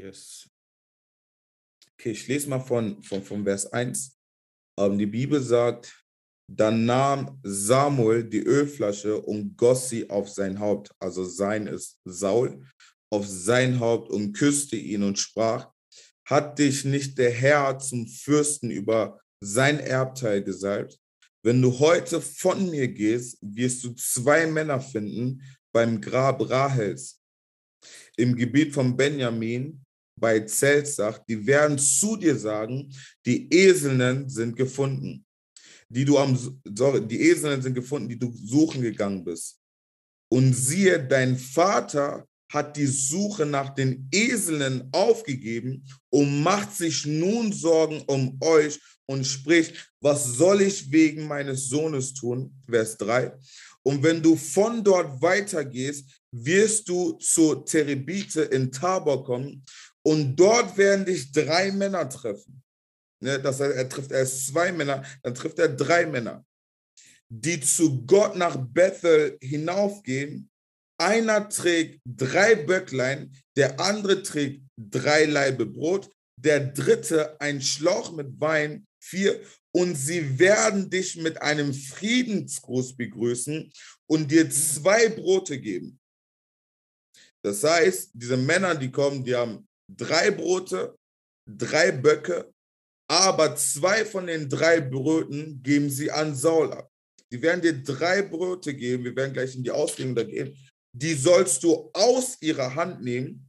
Yes. Okay, ich lese mal von, von, von Vers 1. Ähm, die Bibel sagt, dann nahm Samuel die Ölflasche und goss sie auf sein Haupt, also sein ist Saul, auf sein Haupt und küsste ihn und sprach, hat dich nicht der Herr zum Fürsten über sein Erbteil gesalbt? Wenn du heute von mir gehst, wirst du zwei Männer finden beim Grab Rahels im Gebiet von Benjamin bei Zelzach, die werden zu dir sagen, die Eselnen sind gefunden, die du am, sorry, die Eselnen sind gefunden, die du suchen gegangen bist. Und siehe, dein Vater hat die Suche nach den Eseln aufgegeben und macht sich nun Sorgen um euch und spricht, was soll ich wegen meines Sohnes tun? Vers 3. Und wenn du von dort weitergehst, wirst du zur Terebite in Tabor kommen und dort werden dich drei Männer treffen. Ne, das heißt, er trifft erst zwei Männer, dann trifft er drei Männer, die zu Gott nach Bethel hinaufgehen. Einer trägt drei Böcklein, der andere trägt drei Laibe Brot, der dritte ein Schlauch mit Wein, vier. Und sie werden dich mit einem Friedensgruß begrüßen und dir zwei Brote geben. Das heißt, diese Männer, die kommen, die haben drei Brote, drei Böcke, aber zwei von den drei Broten geben sie an Saul ab. Die werden dir drei Brote geben, wir werden gleich in die Auslegung da gehen, die sollst du aus ihrer Hand nehmen.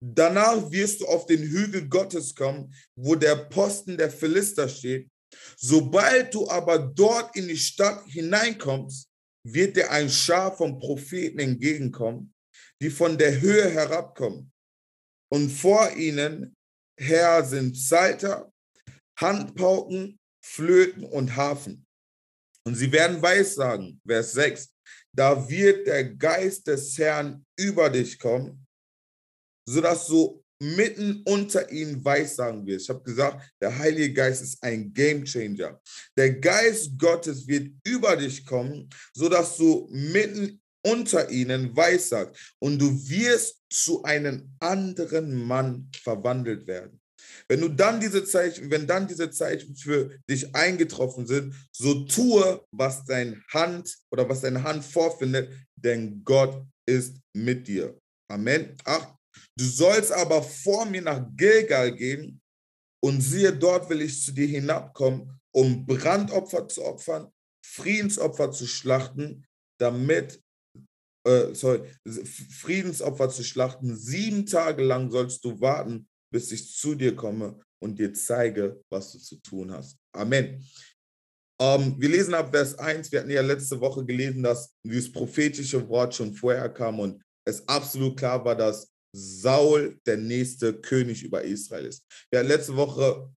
Danach wirst du auf den Hügel Gottes kommen, wo der Posten der Philister steht. Sobald du aber dort in die Stadt hineinkommst, wird dir ein Schar von Propheten entgegenkommen, die von der Höhe herabkommen und vor ihnen her sind Psalter, Handpauken, Flöten und Hafen. Und sie werden weissagen, Vers 6, da wird der Geist des Herrn über dich kommen, sodass du mitten unter ihnen weissagen wirst. Ich habe gesagt, der Heilige Geist ist ein Gamechanger. Der Geist Gottes wird über dich kommen, sodass du mitten unter ihnen weissagt und du wirst zu einem anderen Mann verwandelt werden. Wenn du dann diese Zeichen, wenn dann diese Zeichen für dich eingetroffen sind, so tue, was deine Hand oder was deine Hand vorfindet, denn Gott ist mit dir. Amen. Ach, du sollst aber vor mir nach Gilgal gehen und siehe, dort will ich zu dir hinabkommen, um Brandopfer zu opfern, Friedensopfer zu schlachten, damit äh, sorry, Friedensopfer zu schlachten. Sieben Tage lang sollst du warten, bis ich zu dir komme und dir zeige, was du zu tun hast. Amen. Ähm, wir lesen ab Vers 1. Wir hatten ja letzte Woche gelesen, dass dieses prophetische Wort schon vorher kam und es absolut klar war, dass Saul der nächste König über Israel ist. Wir hatten letzte Woche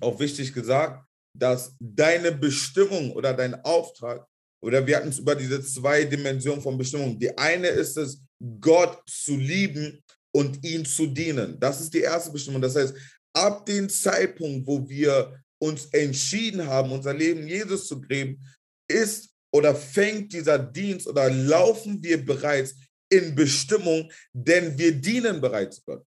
auch wichtig gesagt, dass deine Bestimmung oder dein Auftrag oder wir hatten es über diese zwei Dimensionen von Bestimmung. Die eine ist es, Gott zu lieben und ihn zu dienen. Das ist die erste Bestimmung. Das heißt, ab dem Zeitpunkt, wo wir uns entschieden haben, unser Leben Jesus zu geben, ist oder fängt dieser Dienst oder laufen wir bereits in Bestimmung, denn wir dienen bereits Gott.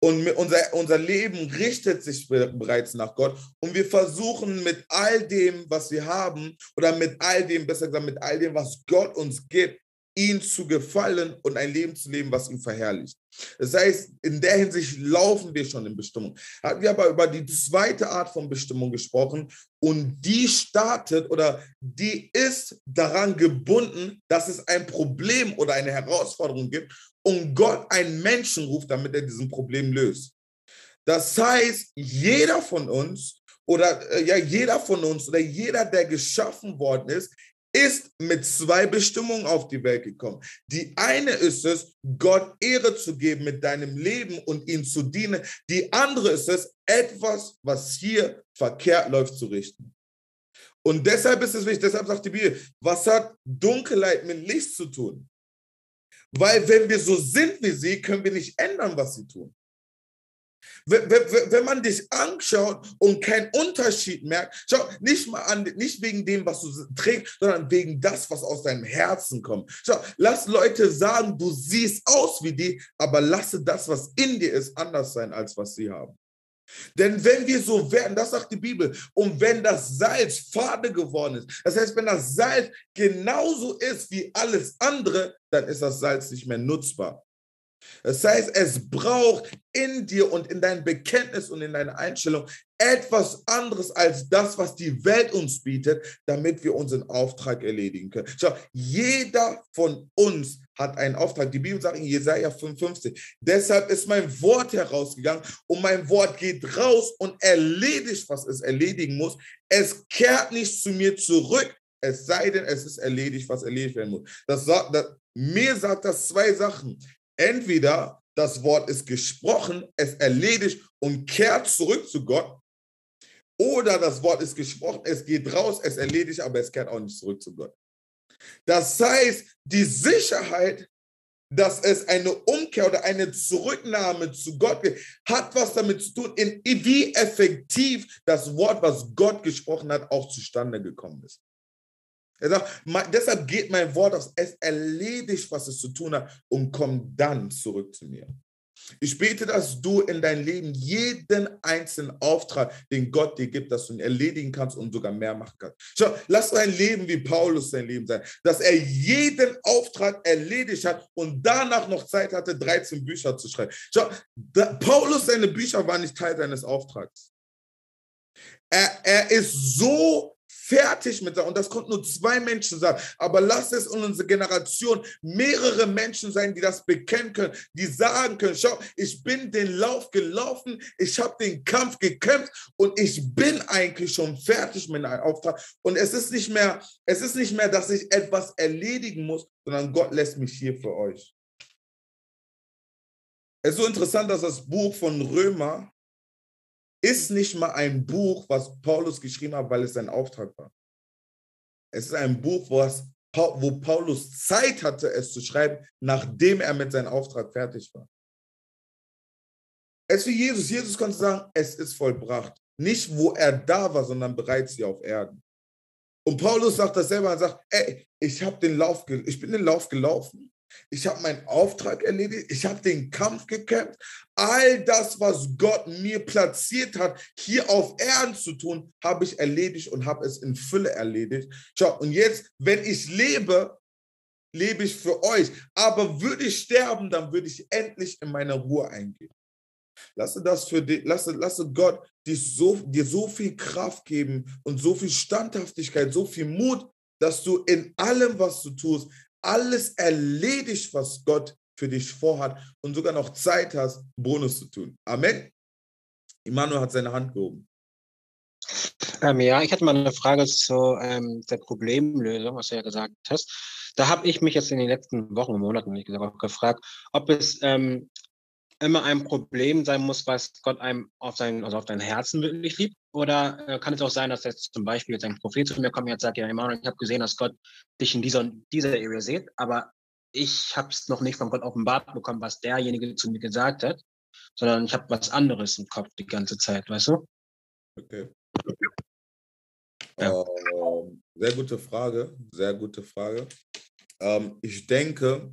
Und unser, unser Leben richtet sich bereits nach Gott. Und wir versuchen mit all dem, was wir haben, oder mit all dem, besser gesagt, mit all dem, was Gott uns gibt, ihn zu gefallen und ein Leben zu leben, was ihn verherrlicht. Das heißt, in der Hinsicht laufen wir schon in Bestimmung. Hatten wir aber über die zweite Art von Bestimmung gesprochen und die startet oder die ist daran gebunden, dass es ein Problem oder eine Herausforderung gibt und Gott einen Menschen ruft, damit er diesen Problem löst. Das heißt, jeder von uns oder äh, ja, jeder von uns oder jeder, der geschaffen worden ist, ist mit zwei Bestimmungen auf die Welt gekommen. Die eine ist es, Gott Ehre zu geben mit deinem Leben und ihm zu dienen. Die andere ist es, etwas, was hier verkehrt läuft, zu richten. Und deshalb ist es wichtig, deshalb sagt die Bibel, was hat Dunkelheit mit Licht zu tun? Weil wenn wir so sind wie sie, können wir nicht ändern, was sie tun. Wenn man dich anschaut und keinen Unterschied merkt, schau nicht mal an, nicht wegen dem, was du trägst, sondern wegen das, was aus deinem Herzen kommt. Schau, lass Leute sagen, du siehst aus wie die, aber lasse das, was in dir ist, anders sein, als was sie haben. Denn wenn wir so werden, das sagt die Bibel, und wenn das Salz fade geworden ist, das heißt, wenn das Salz genauso ist wie alles andere, dann ist das Salz nicht mehr nutzbar. Das heißt, es braucht in dir und in deinem Bekenntnis und in deiner Einstellung etwas anderes als das, was die Welt uns bietet, damit wir unseren Auftrag erledigen können. Schau, jeder von uns hat einen Auftrag. Die Bibel sagt in Jesaja 55, deshalb ist mein Wort herausgegangen und mein Wort geht raus und erledigt, was es erledigen muss. Es kehrt nicht zu mir zurück, es sei denn, es ist erledigt, was erledigt werden muss. Das das, mir sagt das zwei Sachen. Entweder das Wort ist gesprochen, es erledigt und kehrt zurück zu Gott, oder das Wort ist gesprochen, es geht raus, es erledigt, aber es kehrt auch nicht zurück zu Gott. Das heißt, die Sicherheit, dass es eine Umkehr oder eine Zurücknahme zu Gott gibt, hat was damit zu tun, in, wie effektiv das Wort, was Gott gesprochen hat, auch zustande gekommen ist. Er sagt, deshalb geht mein Wort aus, es erledigt, was es zu tun hat und kommt dann zurück zu mir. Ich bete, dass du in dein Leben jeden einzelnen Auftrag, den Gott dir gibt, dass du ihn erledigen kannst und sogar mehr machen kannst. Schau, lass dein Leben wie Paulus sein Leben sein, dass er jeden Auftrag erledigt hat und danach noch Zeit hatte, 13 Bücher zu schreiben. Schau, da, Paulus, seine Bücher waren nicht Teil seines Auftrags. Er, er ist so fertig mit sein. Und das konnten nur zwei Menschen sein. Aber lass es in unserer Generation mehrere Menschen sein, die das bekennen können, die sagen können, schau, ich bin den Lauf gelaufen, ich habe den Kampf gekämpft und ich bin eigentlich schon fertig mit einem Auftrag. Und es ist nicht mehr, es ist nicht mehr, dass ich etwas erledigen muss, sondern Gott lässt mich hier für euch. Es ist so interessant, dass das Buch von Römer ist nicht mal ein Buch, was Paulus geschrieben hat, weil es sein Auftrag war. Es ist ein Buch, was, wo Paulus Zeit hatte, es zu schreiben, nachdem er mit seinem Auftrag fertig war. Es ist wie Jesus. Jesus konnte sagen, es ist vollbracht. Nicht, wo er da war, sondern bereits hier auf Erden. Und Paulus sagt das selber und sagt, ey, ich den Lauf, ich bin den Lauf gelaufen. Ich habe meinen Auftrag erledigt. Ich habe den Kampf gekämpft. All das, was Gott mir platziert hat, hier auf Erden zu tun, habe ich erledigt und habe es in Fülle erledigt. Schau, und jetzt, wenn ich lebe, lebe ich für euch. Aber würde ich sterben, dann würde ich endlich in meine Ruhe eingehen. Lasse das für dich, lasse, lasse Gott dich so, dir so viel Kraft geben und so viel Standhaftigkeit, so viel Mut, dass du in allem, was du tust, alles erledigt, was Gott für dich vorhat und sogar noch Zeit hast, Bonus zu tun. Amen. Immanuel hat seine Hand gehoben. Ähm, ja, ich hatte mal eine Frage zu ähm, der Problemlösung, was du ja gesagt hast. Da habe ich mich jetzt in den letzten Wochen und Monaten, gesagt, auch gefragt, ob es ähm, immer ein Problem sein muss, was Gott einem auf sein, also auf dein Herzen wirklich liebt? Oder äh, kann es auch sein, dass jetzt zum Beispiel jetzt ein Prophet zu mir kommt und jetzt sagt, ja, Emanuel, ich habe gesehen, dass Gott dich in dieser, dieser Area sieht, aber ich habe es noch nicht von Gott offenbart bekommen, was derjenige zu mir gesagt hat, sondern ich habe was anderes im Kopf die ganze Zeit, weißt du? Okay. Ja. Ähm, sehr gute Frage, sehr gute Frage. Ähm, ich denke,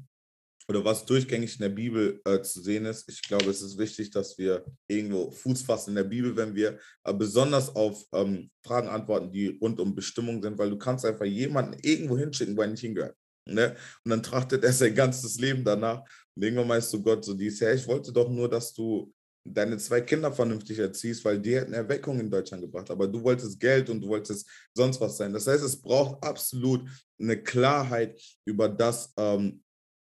oder was durchgängig in der Bibel äh, zu sehen ist. Ich glaube, es ist wichtig, dass wir irgendwo Fuß fassen in der Bibel, wenn wir äh, besonders auf ähm, Fragen antworten, die rund um Bestimmung sind, weil du kannst einfach jemanden irgendwo hinschicken, wo er nicht hingehört. Ne? Und dann trachtet er sein ganzes Leben danach. Und irgendwann meinst du Gott so dies, ja, ich wollte doch nur, dass du deine zwei Kinder vernünftig erziehst, weil die hätten Erweckung in Deutschland gebracht. Aber du wolltest Geld und du wolltest sonst was sein. Das heißt, es braucht absolut eine Klarheit über das, ähm,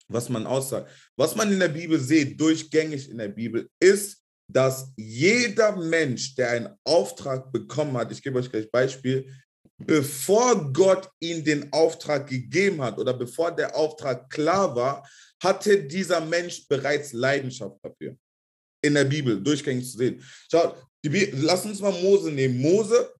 was man aussagt. Was man in der Bibel sieht, durchgängig in der Bibel, ist, dass jeder Mensch, der einen Auftrag bekommen hat, ich gebe euch gleich Beispiel, bevor Gott ihm den Auftrag gegeben hat oder bevor der Auftrag klar war, hatte dieser Mensch bereits Leidenschaft dafür. In der Bibel durchgängig zu sehen. Schaut, die, lass uns mal Mose nehmen. Mose,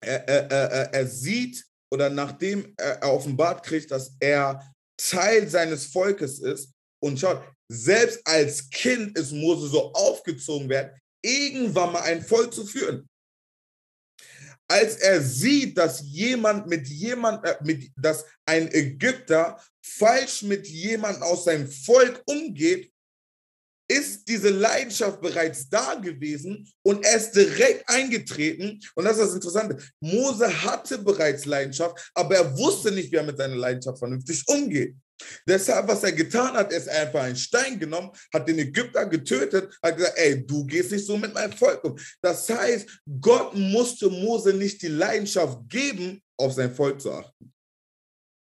er, er, er, er sieht oder nachdem er offenbart kriegt, dass er Teil seines Volkes ist, Und schaut, selbst als Kind ist Mose so aufgezogen werden, irgendwann mal ein Volk zu führen. Als er sieht, dass jemand mit jemand, äh, mit, dass ein Ägypter falsch mit jemandem aus seinem Volk umgeht, ist diese Leidenschaft bereits da gewesen und er ist direkt eingetreten. Und das ist das Interessante. Mose hatte bereits Leidenschaft, aber er wusste nicht, wie er mit seiner Leidenschaft vernünftig umgeht. Deshalb, was er getan hat, ist einfach einen Stein genommen, hat den Ägypter getötet, hat gesagt, ey, du gehst nicht so mit meinem Volk um. Das heißt, Gott musste Mose nicht die Leidenschaft geben, auf sein Volk zu achten.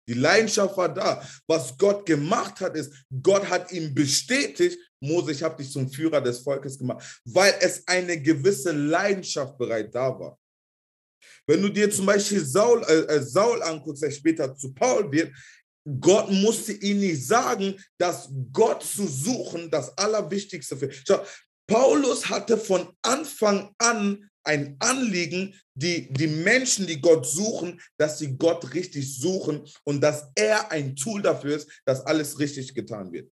Die Leidenschaft war da. Was Gott gemacht hat, ist, Gott hat ihm bestätigt, Mose, ich habe dich zum Führer des Volkes gemacht, weil es eine gewisse Leidenschaft bereit da war. Wenn du dir zum Beispiel Saul, äh, äh Saul anguckst, der später zu Paul wird, Gott musste ihm nicht sagen, dass Gott zu suchen das Allerwichtigste für. Schau, Paulus hatte von Anfang an ein Anliegen, die, die Menschen, die Gott suchen, dass sie Gott richtig suchen und dass er ein Tool dafür ist, dass alles richtig getan wird.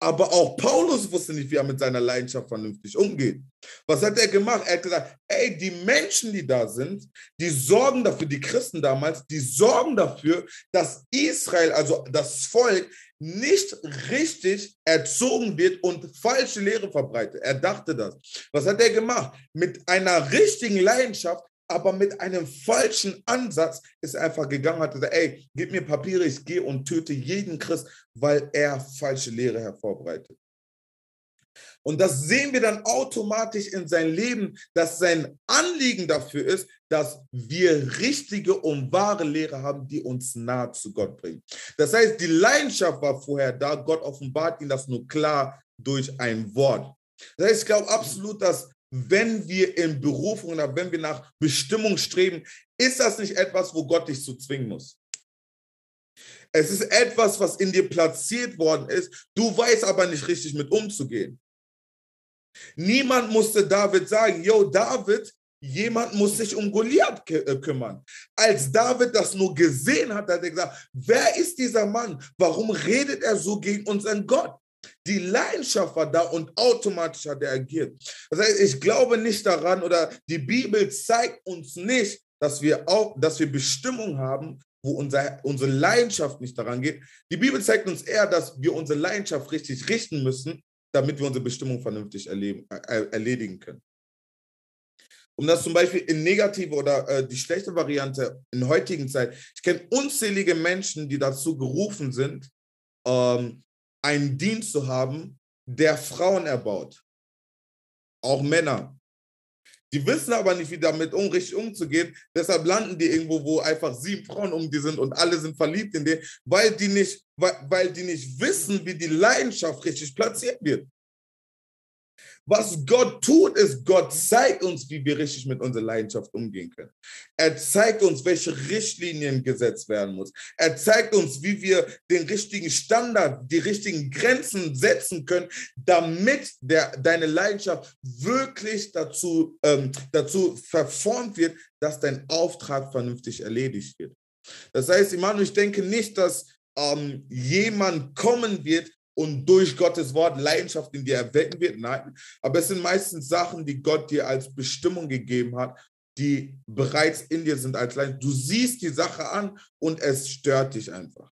Aber auch Paulus wusste nicht, wie er mit seiner Leidenschaft vernünftig umgeht. Was hat er gemacht? Er hat gesagt, ey, die Menschen, die da sind, die sorgen dafür, die Christen damals, die sorgen dafür, dass Israel, also das Volk, nicht richtig erzogen wird und falsche Lehre verbreitet. Er dachte das. Was hat er gemacht? Mit einer richtigen Leidenschaft aber mit einem falschen Ansatz ist einfach gegangen, hat gesagt, ey, gib mir Papiere, ich gehe und töte jeden Christ, weil er falsche Lehre hervorbreitet. Und das sehen wir dann automatisch in sein Leben, dass sein Anliegen dafür ist, dass wir richtige und wahre Lehre haben, die uns nahe zu Gott bringen. Das heißt, die Leidenschaft war vorher da, Gott offenbart ihn das nur klar durch ein Wort. Das heißt, ich glaube absolut, dass wenn wir in Berufung oder wenn wir nach Bestimmung streben, ist das nicht etwas, wo Gott dich zu zwingen muss. Es ist etwas, was in dir platziert worden ist. Du weißt aber nicht richtig mit umzugehen. Niemand musste David sagen, yo, David, jemand muss sich um Goliath äh, kümmern. Als David das nur gesehen hat, hat er gesagt, wer ist dieser Mann? Warum redet er so gegen unseren Gott? Die Leidenschaft war da und automatisch hat er agiert. Das heißt, ich glaube nicht daran oder die Bibel zeigt uns nicht, dass wir auch, dass wir Bestimmung haben, wo unser, unsere Leidenschaft nicht daran geht. Die Bibel zeigt uns eher, dass wir unsere Leidenschaft richtig richten müssen, damit wir unsere Bestimmung vernünftig erleben, äh, erledigen können. Um das zum Beispiel in negative oder äh, die schlechte Variante in heutigen Zeit. Ich kenne unzählige Menschen, die dazu gerufen sind, ähm, einen Dienst zu haben, der Frauen erbaut. Auch Männer. Die wissen aber nicht, wie damit um, richtig umzugehen. Deshalb landen die irgendwo, wo einfach sieben Frauen um die sind und alle sind verliebt in den, weil die nicht, weil, weil die nicht wissen, wie die Leidenschaft richtig platziert wird. Was Gott tut, ist, Gott zeigt uns, wie wir richtig mit unserer Leidenschaft umgehen können. Er zeigt uns, welche Richtlinien gesetzt werden muss. Er zeigt uns, wie wir den richtigen Standard, die richtigen Grenzen setzen können, damit der, deine Leidenschaft wirklich dazu, ähm, dazu verformt wird, dass dein Auftrag vernünftig erledigt wird. Das heißt, Immanuel, ich denke nicht, dass ähm, jemand kommen wird, und durch Gottes Wort Leidenschaft in dir erwecken wird. Nein, aber es sind meistens Sachen, die Gott dir als Bestimmung gegeben hat, die bereits in dir sind als Leidenschaft. Du siehst die Sache an und es stört dich einfach.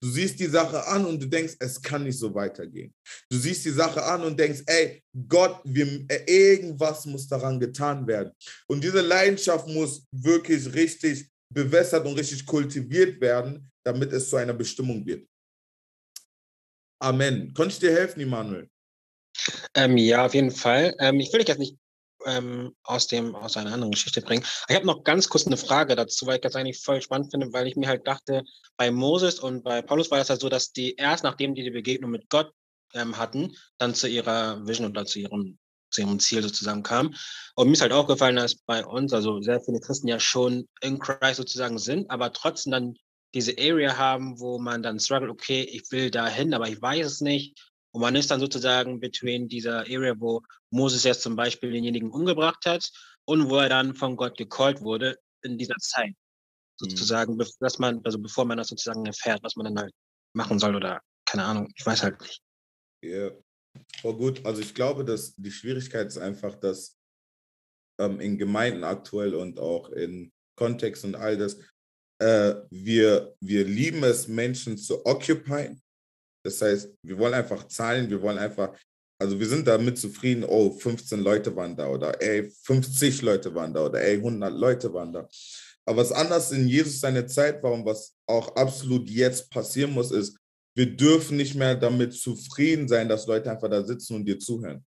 Du siehst die Sache an und du denkst, es kann nicht so weitergehen. Du siehst die Sache an und denkst, ey, Gott, wir, äh, irgendwas muss daran getan werden. Und diese Leidenschaft muss wirklich richtig bewässert und richtig kultiviert werden, damit es zu einer Bestimmung wird. Amen. Konnte ich dir helfen, Immanuel? Ähm, ja, auf jeden Fall. Ähm, ich will dich jetzt nicht ähm, aus, dem, aus einer anderen Geschichte bringen. Ich habe noch ganz kurz eine Frage dazu, weil ich das eigentlich voll spannend finde, weil ich mir halt dachte, bei Moses und bei Paulus war das halt so, dass die erst nachdem die die Begegnung mit Gott ähm, hatten, dann zu ihrer Vision oder zu ihrem, zu ihrem Ziel sozusagen kam. Und mir ist halt aufgefallen, dass bei uns, also sehr viele Christen ja schon in Christ sozusagen sind, aber trotzdem dann diese Area haben, wo man dann struggelt, okay, ich will da hin, aber ich weiß es nicht. Und man ist dann sozusagen between dieser Area, wo Moses jetzt zum Beispiel denjenigen umgebracht hat und wo er dann von Gott gecallt wurde in dieser Zeit. Mhm. Sozusagen, mhm. dass man, also bevor man das sozusagen erfährt, was man dann halt machen soll oder keine Ahnung, ich weiß halt nicht. Ja, yeah. oh, gut. Also ich glaube, dass die Schwierigkeit ist einfach, dass ähm, in Gemeinden aktuell und auch in Kontext und all das, äh, wir, wir lieben es, Menschen zu occupy. Das heißt, wir wollen einfach zahlen, wir wollen einfach, also wir sind damit zufrieden, oh, 15 Leute waren da oder ey, 50 Leute waren da oder ey, 100 Leute waren da. Aber was anders in Jesus seine Zeit war und was auch absolut jetzt passieren muss, ist, wir dürfen nicht mehr damit zufrieden sein, dass Leute einfach da sitzen und dir zuhören.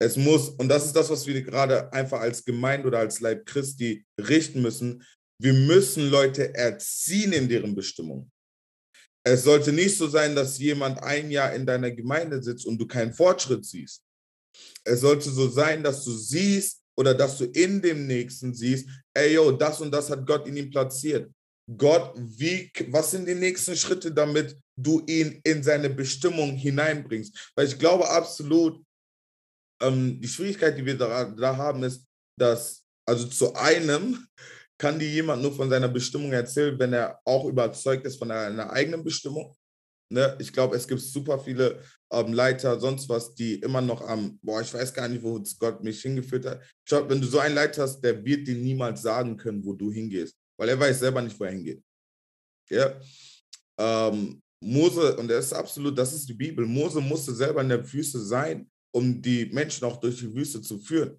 Es muss, und das ist das, was wir gerade einfach als Gemeinde oder als Leib Christi richten müssen. Wir müssen Leute erziehen in deren Bestimmung. Es sollte nicht so sein, dass jemand ein Jahr in deiner Gemeinde sitzt und du keinen Fortschritt siehst. Es sollte so sein, dass du siehst oder dass du in dem Nächsten siehst, ey, yo, das und das hat Gott in ihm platziert. Gott, wie, was sind die nächsten Schritte, damit du ihn in seine Bestimmung hineinbringst? Weil ich glaube absolut, ähm, die Schwierigkeit, die wir da, da haben, ist, dass, also zu einem kann dir jemand nur von seiner Bestimmung erzählen, wenn er auch überzeugt ist von einer eigenen Bestimmung. Ne? Ich glaube, es gibt super viele ähm, Leiter, sonst was, die immer noch am, boah, ich weiß gar nicht, wo Gott mich hingeführt hat. Ich glaube, wenn du so einen Leiter hast, der wird dir niemals sagen können, wo du hingehst, weil er weiß selber nicht, wo er hingeht. Ja. Ähm, Mose, und er ist absolut, das ist die Bibel, Mose musste selber in der Wüste sein, um die Menschen auch durch die Wüste zu führen.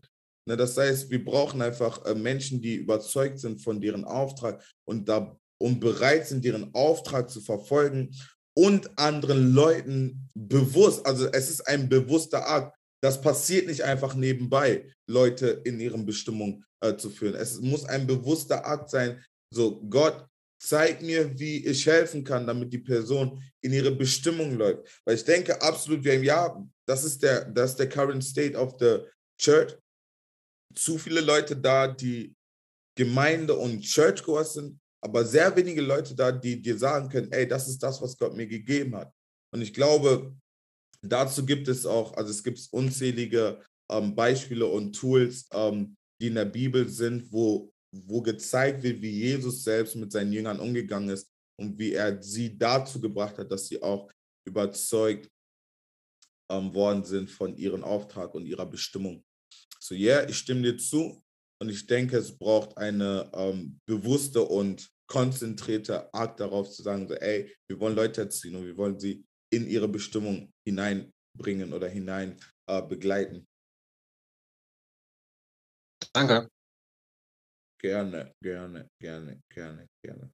Ne, das heißt, wir brauchen einfach äh, Menschen, die überzeugt sind von deren Auftrag und, da, und bereit sind, ihren Auftrag zu verfolgen und anderen Leuten bewusst, also es ist ein bewusster Akt, das passiert nicht einfach nebenbei, Leute in ihren Bestimmung äh, zu führen. Es muss ein bewusster Akt sein, so Gott, zeig mir, wie ich helfen kann, damit die Person in ihre Bestimmung läuft. Weil ich denke absolut, wir haben ja, das ist der, das ist der current state of the church. Zu viele Leute da, die Gemeinde und Churchgoers sind, aber sehr wenige Leute da, die dir sagen können, ey, das ist das, was Gott mir gegeben hat. Und ich glaube, dazu gibt es auch, also es gibt unzählige ähm, Beispiele und Tools, ähm, die in der Bibel sind, wo, wo gezeigt wird, wie Jesus selbst mit seinen Jüngern umgegangen ist und wie er sie dazu gebracht hat, dass sie auch überzeugt ähm, worden sind von ihrem Auftrag und ihrer Bestimmung. So, ja, yeah, ich stimme dir zu und ich denke, es braucht eine ähm, bewusste und konzentrierte Art darauf zu sagen, so, ey, wir wollen Leute erziehen und wir wollen sie in ihre Bestimmung hineinbringen oder hinein äh, begleiten. Danke. Gerne, gerne, gerne, gerne, gerne.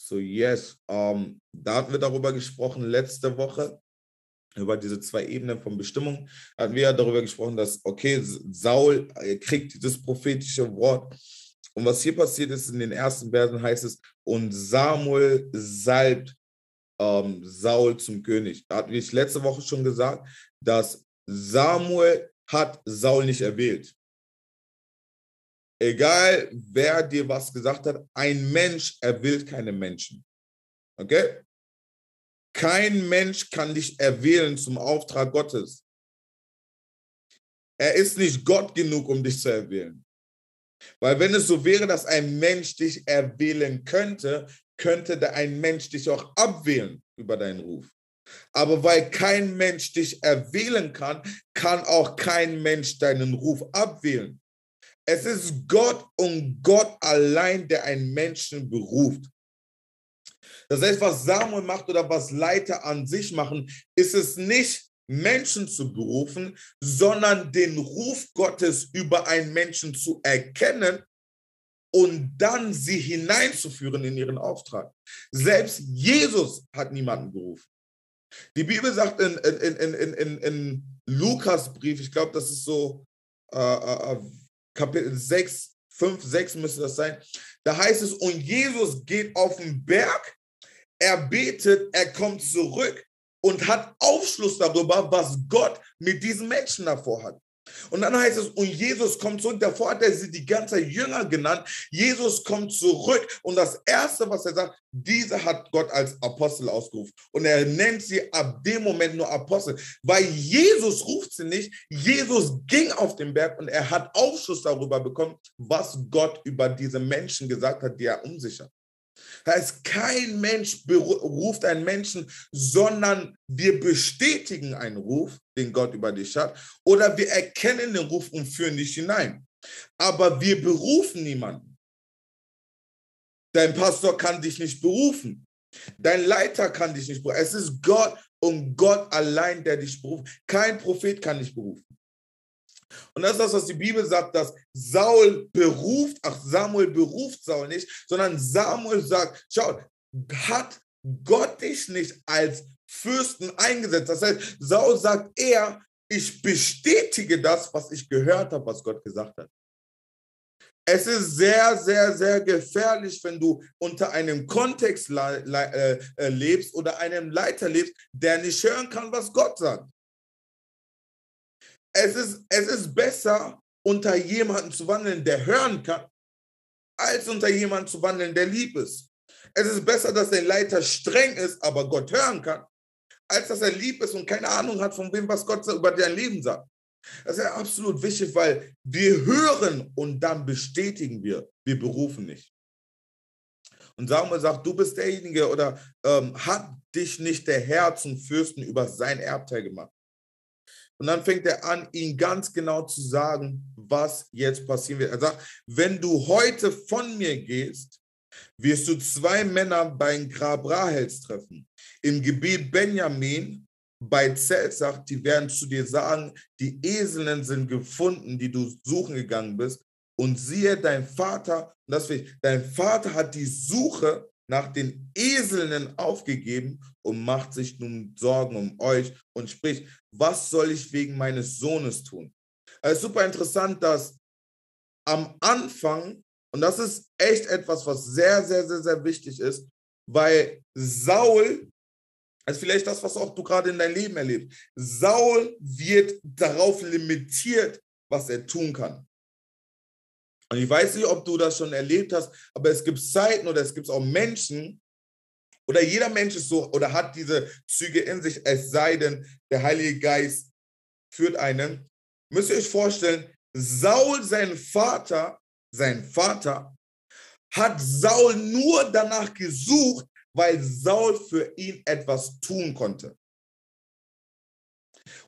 So, yes, ähm, da hatten wir darüber gesprochen letzte Woche über diese zwei Ebenen von Bestimmung, hatten wir ja darüber gesprochen, dass, okay, Saul äh, kriegt dieses prophetische Wort. Und was hier passiert ist, in den ersten Versen heißt es, und Samuel salbt ähm, Saul zum König. Da hatten wir letzte Woche schon gesagt, dass Samuel hat Saul nicht erwählt. Egal, wer dir was gesagt hat, ein Mensch erwählt keine Menschen. Okay? Kein Mensch kann dich erwählen zum Auftrag Gottes. Er ist nicht Gott genug, um dich zu erwählen. Weil wenn es so wäre, dass ein Mensch dich erwählen könnte, könnte ein Mensch dich auch abwählen über deinen Ruf. Aber weil kein Mensch dich erwählen kann, kann auch kein Mensch deinen Ruf abwählen. Es ist Gott und Gott allein, der einen Menschen beruft. Das heißt, was Samuel macht oder was Leiter an sich machen, ist es nicht, Menschen zu berufen, sondern den Ruf Gottes über einen Menschen zu erkennen und dann sie hineinzuführen in ihren Auftrag. Selbst Jesus hat niemanden gerufen. Die Bibel sagt in, in, in, in, in, in Lukas Brief, ich glaube, das ist so äh, äh, äh Kapitel 6, 5, 6 müsste das sein, da heißt es, und Jesus geht auf den Berg er betet, er kommt zurück und hat Aufschluss darüber, was Gott mit diesen Menschen davor hat. Und dann heißt es, und Jesus kommt zurück. Davor hat er sie die ganze Jünger genannt. Jesus kommt zurück. Und das Erste, was er sagt, diese hat Gott als Apostel ausgerufen. Und er nennt sie ab dem Moment nur Apostel. Weil Jesus ruft sie nicht. Jesus ging auf den Berg und er hat Aufschluss darüber bekommen, was Gott über diese Menschen gesagt hat, die er um sich hat. Da ist kein Mensch ruft einen Menschen, sondern wir bestätigen einen Ruf, den Gott über dich hat, oder wir erkennen den Ruf und führen dich hinein. Aber wir berufen niemanden. Dein Pastor kann dich nicht berufen. Dein Leiter kann dich nicht berufen. Es ist Gott und Gott allein, der dich beruft. Kein Prophet kann dich berufen. Und das ist das, was die Bibel sagt, dass Saul beruft, ach, Samuel beruft Saul nicht, sondern Samuel sagt, schau, hat Gott dich nicht als Fürsten eingesetzt. Das heißt, Saul sagt eher, ich bestätige das, was ich gehört habe, was Gott gesagt hat. Es ist sehr, sehr, sehr gefährlich, wenn du unter einem Kontext äh, lebst oder einem Leiter lebst, der nicht hören kann, was Gott sagt. Es ist, es ist besser, unter jemanden zu wandeln, der hören kann, als unter jemanden zu wandeln, der lieb ist. Es ist besser, dass der Leiter streng ist, aber Gott hören kann, als dass er lieb ist und keine Ahnung hat, von wem was Gott über dein Leben sagt. Das ist ja absolut wichtig, weil wir hören und dann bestätigen wir. Wir berufen nicht. Und Samuel sagt, du bist derjenige oder ähm, hat dich nicht der Herr zum Fürsten über sein Erbteil gemacht. Und dann fängt er an, ihm ganz genau zu sagen, was jetzt passieren wird. Er sagt, wenn du heute von mir gehst, wirst du zwei Männer beim Grab Rahels treffen. Im Gebiet Benjamin bei Zelzach, die werden zu dir sagen, die Eselinnen sind gefunden, die du suchen gegangen bist. Und siehe, dein Vater, das will ich, dein Vater hat die Suche nach den Eselinnen aufgegeben und macht sich nun Sorgen um euch und spricht, was soll ich wegen meines Sohnes tun? Es ist super interessant, dass am Anfang, und das ist echt etwas, was sehr, sehr, sehr, sehr wichtig ist, weil Saul also vielleicht das, was auch du gerade in deinem Leben erlebst. Saul wird darauf limitiert, was er tun kann. Und ich weiß nicht, ob du das schon erlebt hast, aber es gibt Zeiten oder es gibt auch Menschen, oder jeder Mensch ist so oder hat diese Züge in sich, es sei denn, der Heilige Geist führt einen. Müsst ihr euch vorstellen, Saul, sein Vater, sein Vater, hat Saul nur danach gesucht, weil Saul für ihn etwas tun konnte.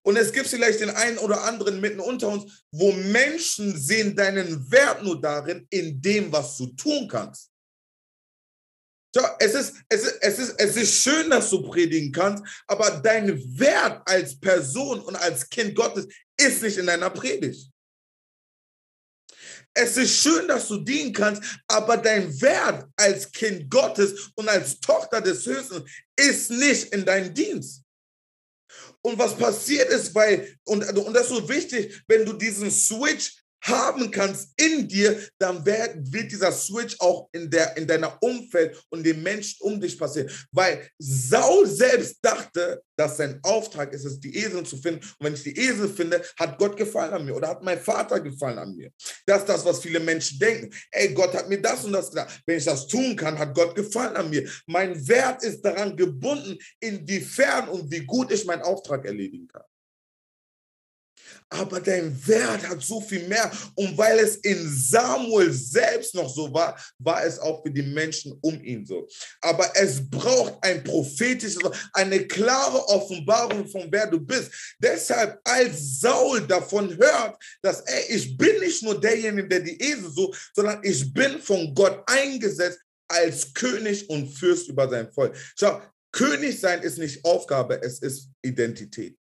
Und es gibt vielleicht den einen oder anderen mitten unter uns, wo Menschen sehen deinen Wert nur darin, in dem, was du tun kannst. Ja, es, ist, es, ist, es, ist, es ist schön, dass du predigen kannst, aber dein Wert als Person und als Kind Gottes ist nicht in deiner Predigt. Es ist schön, dass du dienen kannst, aber dein Wert als Kind Gottes und als Tochter des Höchsten ist nicht in deinem Dienst. Und was passiert ist, weil, und, und das ist so wichtig, wenn du diesen Switch haben kannst in dir, dann wird, wird dieser Switch auch in, der, in deiner Umfeld und den Menschen um dich passieren. Weil Saul selbst dachte, dass sein Auftrag ist es, die Esel zu finden. Und wenn ich die Esel finde, hat Gott gefallen an mir oder hat mein Vater gefallen an mir. Das ist das, was viele Menschen denken. Ey, Gott hat mir das und das gesagt. Wenn ich das tun kann, hat Gott gefallen an mir. Mein Wert ist daran gebunden, inwiefern und wie gut ich meinen Auftrag erledigen kann aber dein Wert hat so viel mehr. Und weil es in Samuel selbst noch so war, war es auch für die Menschen um ihn so. Aber es braucht ein prophetisches, eine klare Offenbarung von wer du bist. Deshalb, als Saul davon hört, dass ey, ich bin nicht nur derjenige, der die Esel so, sondern ich bin von Gott eingesetzt als König und Fürst über sein Volk. Schau, König sein ist nicht Aufgabe, es ist Identität.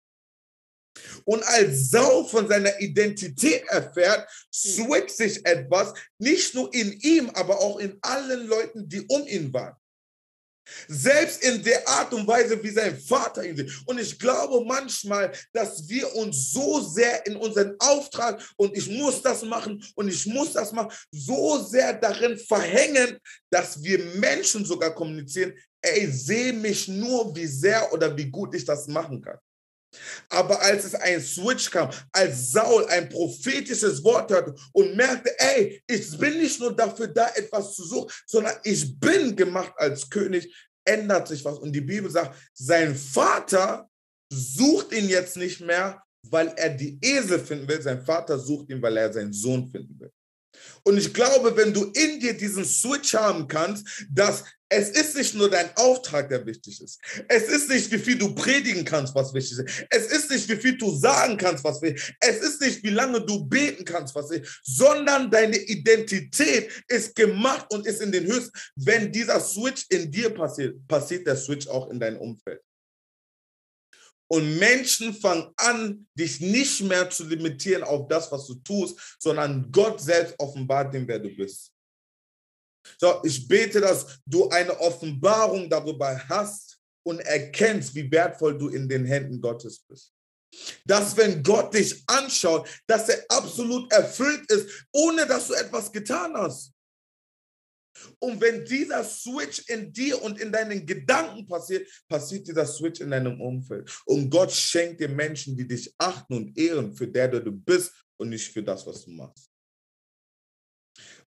Und als Sau von seiner Identität erfährt, switcht sich etwas, nicht nur in ihm, aber auch in allen Leuten, die um ihn waren. Selbst in der Art und Weise, wie sein Vater ihn sieht. Und ich glaube manchmal, dass wir uns so sehr in unseren Auftrag und ich muss das machen und ich muss das machen, so sehr darin verhängen, dass wir Menschen sogar kommunizieren, ey, sehe mich nur, wie sehr oder wie gut ich das machen kann. Aber als es ein Switch kam, als Saul ein prophetisches Wort hörte und merkte, ey, ich bin nicht nur dafür da, etwas zu suchen, sondern ich bin gemacht als König, ändert sich was. Und die Bibel sagt, sein Vater sucht ihn jetzt nicht mehr, weil er die Esel finden will. Sein Vater sucht ihn, weil er seinen Sohn finden will. Und ich glaube, wenn du in dir diesen Switch haben kannst, dass es ist nicht nur dein Auftrag, der wichtig ist. Es ist nicht, wie viel du predigen kannst, was wichtig ist. Es ist nicht, wie viel du sagen kannst, was wichtig ist. Es ist nicht, wie lange du beten kannst, was wichtig ist, sondern deine Identität ist gemacht und ist in den Höchsten. Wenn dieser Switch in dir passiert, passiert der Switch auch in deinem Umfeld. Und Menschen fangen an, dich nicht mehr zu limitieren auf das, was du tust, sondern Gott selbst offenbart dem, wer du bist. So, ich bete, dass du eine Offenbarung darüber hast und erkennst, wie wertvoll du in den Händen Gottes bist. Dass wenn Gott dich anschaut, dass er absolut erfüllt ist, ohne dass du etwas getan hast. Und wenn dieser Switch in dir und in deinen Gedanken passiert, passiert dieser Switch in deinem Umfeld. Und Gott schenkt dir Menschen, die dich achten und ehren für der, der du bist und nicht für das, was du machst.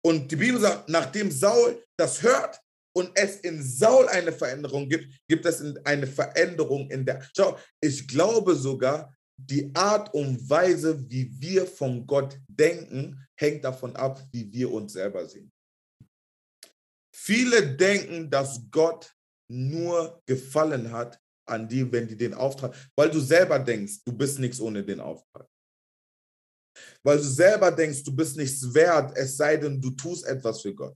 Und die Bibel sagt, nachdem Saul das hört und es in Saul eine Veränderung gibt, gibt es eine Veränderung in der. Schau, ich glaube sogar, die Art und Weise, wie wir von Gott denken, hängt davon ab, wie wir uns selber sehen. Viele denken, dass Gott nur gefallen hat an die, wenn die den Auftrag, weil du selber denkst, du bist nichts ohne den Auftrag. Weil du selber denkst, du bist nichts wert, es sei denn, du tust etwas für Gott.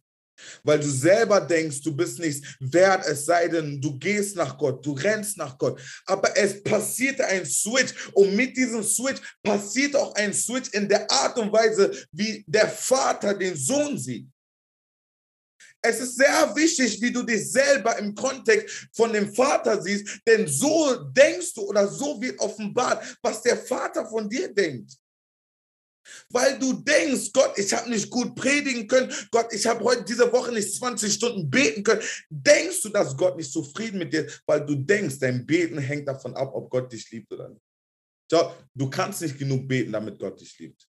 Weil du selber denkst, du bist nichts wert, es sei denn, du gehst nach Gott, du rennst nach Gott. Aber es passiert ein Switch und mit diesem Switch passiert auch ein Switch in der Art und Weise, wie der Vater den Sohn sieht. Es ist sehr wichtig, wie du dich selber im Kontext von dem Vater siehst, denn so denkst du oder so wird offenbart, was der Vater von dir denkt. Weil du denkst, Gott, ich habe nicht gut predigen können, Gott, ich habe heute diese Woche nicht 20 Stunden beten können. Denkst du, dass Gott nicht zufrieden mit dir, weil du denkst, dein Beten hängt davon ab, ob Gott dich liebt oder nicht. Du kannst nicht genug beten, damit Gott dich liebt.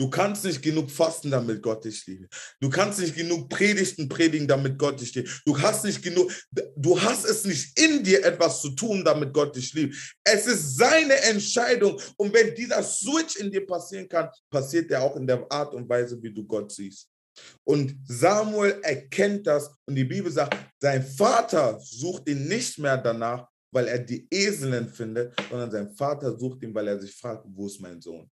Du kannst nicht genug fasten, damit Gott dich liebt. Du kannst nicht genug Predigten predigen, damit Gott dich liebt. Du hast nicht genug, du hast es nicht in dir, etwas zu tun, damit Gott dich liebt. Es ist seine Entscheidung. Und wenn dieser Switch in dir passieren kann, passiert er auch in der Art und Weise, wie du Gott siehst. Und Samuel erkennt das und die Bibel sagt, sein Vater sucht ihn nicht mehr danach, weil er die Eseln findet, sondern sein Vater sucht ihn, weil er sich fragt, wo ist mein Sohn?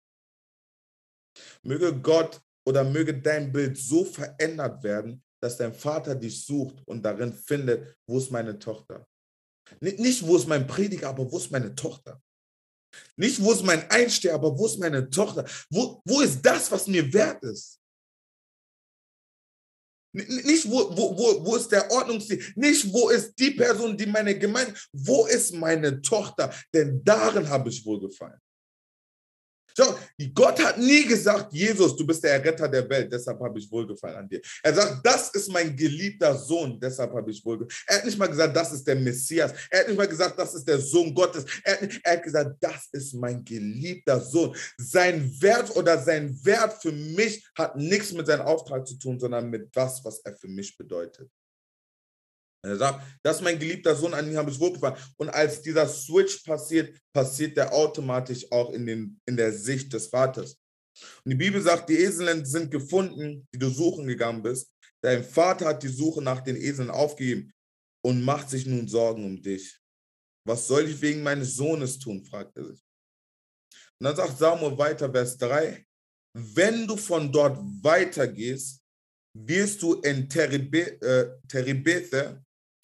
Möge Gott oder möge dein Bild so verändert werden, dass dein Vater dich sucht und darin findet, wo ist meine Tochter. Nicht, wo ist mein Prediger, aber wo ist meine Tochter. Nicht, wo ist mein Einsteher, aber wo ist meine Tochter. Wo, wo ist das, was mir wert ist? Nicht, wo, wo, wo, wo ist der Ordnungsstil? Nicht, wo ist die Person, die meine Gemeinde, wo ist meine Tochter? Denn darin habe ich wohlgefallen. Schau, Gott hat nie gesagt, Jesus, du bist der Erretter der Welt, deshalb habe ich Wohlgefallen an dir. Er sagt, das ist mein geliebter Sohn, deshalb habe ich Wohlgefallen. Er hat nicht mal gesagt, das ist der Messias. Er hat nicht mal gesagt, das ist der Sohn Gottes. Er hat, er hat gesagt, das ist mein geliebter Sohn. Sein Wert oder sein Wert für mich hat nichts mit seinem Auftrag zu tun, sondern mit das, was er für mich bedeutet. Er sagt, das ist mein geliebter Sohn, an ihn habe ich wohlgefallen. Und als dieser Switch passiert, passiert der automatisch auch in, den, in der Sicht des Vaters. Und die Bibel sagt, die Eseln sind gefunden, die du suchen gegangen bist. Dein Vater hat die Suche nach den Eseln aufgegeben und macht sich nun Sorgen um dich. Was soll ich wegen meines Sohnes tun? fragt er sich. Und dann sagt Samuel weiter, Vers 3, wenn du von dort weitergehst, wirst du in Teribethe, äh,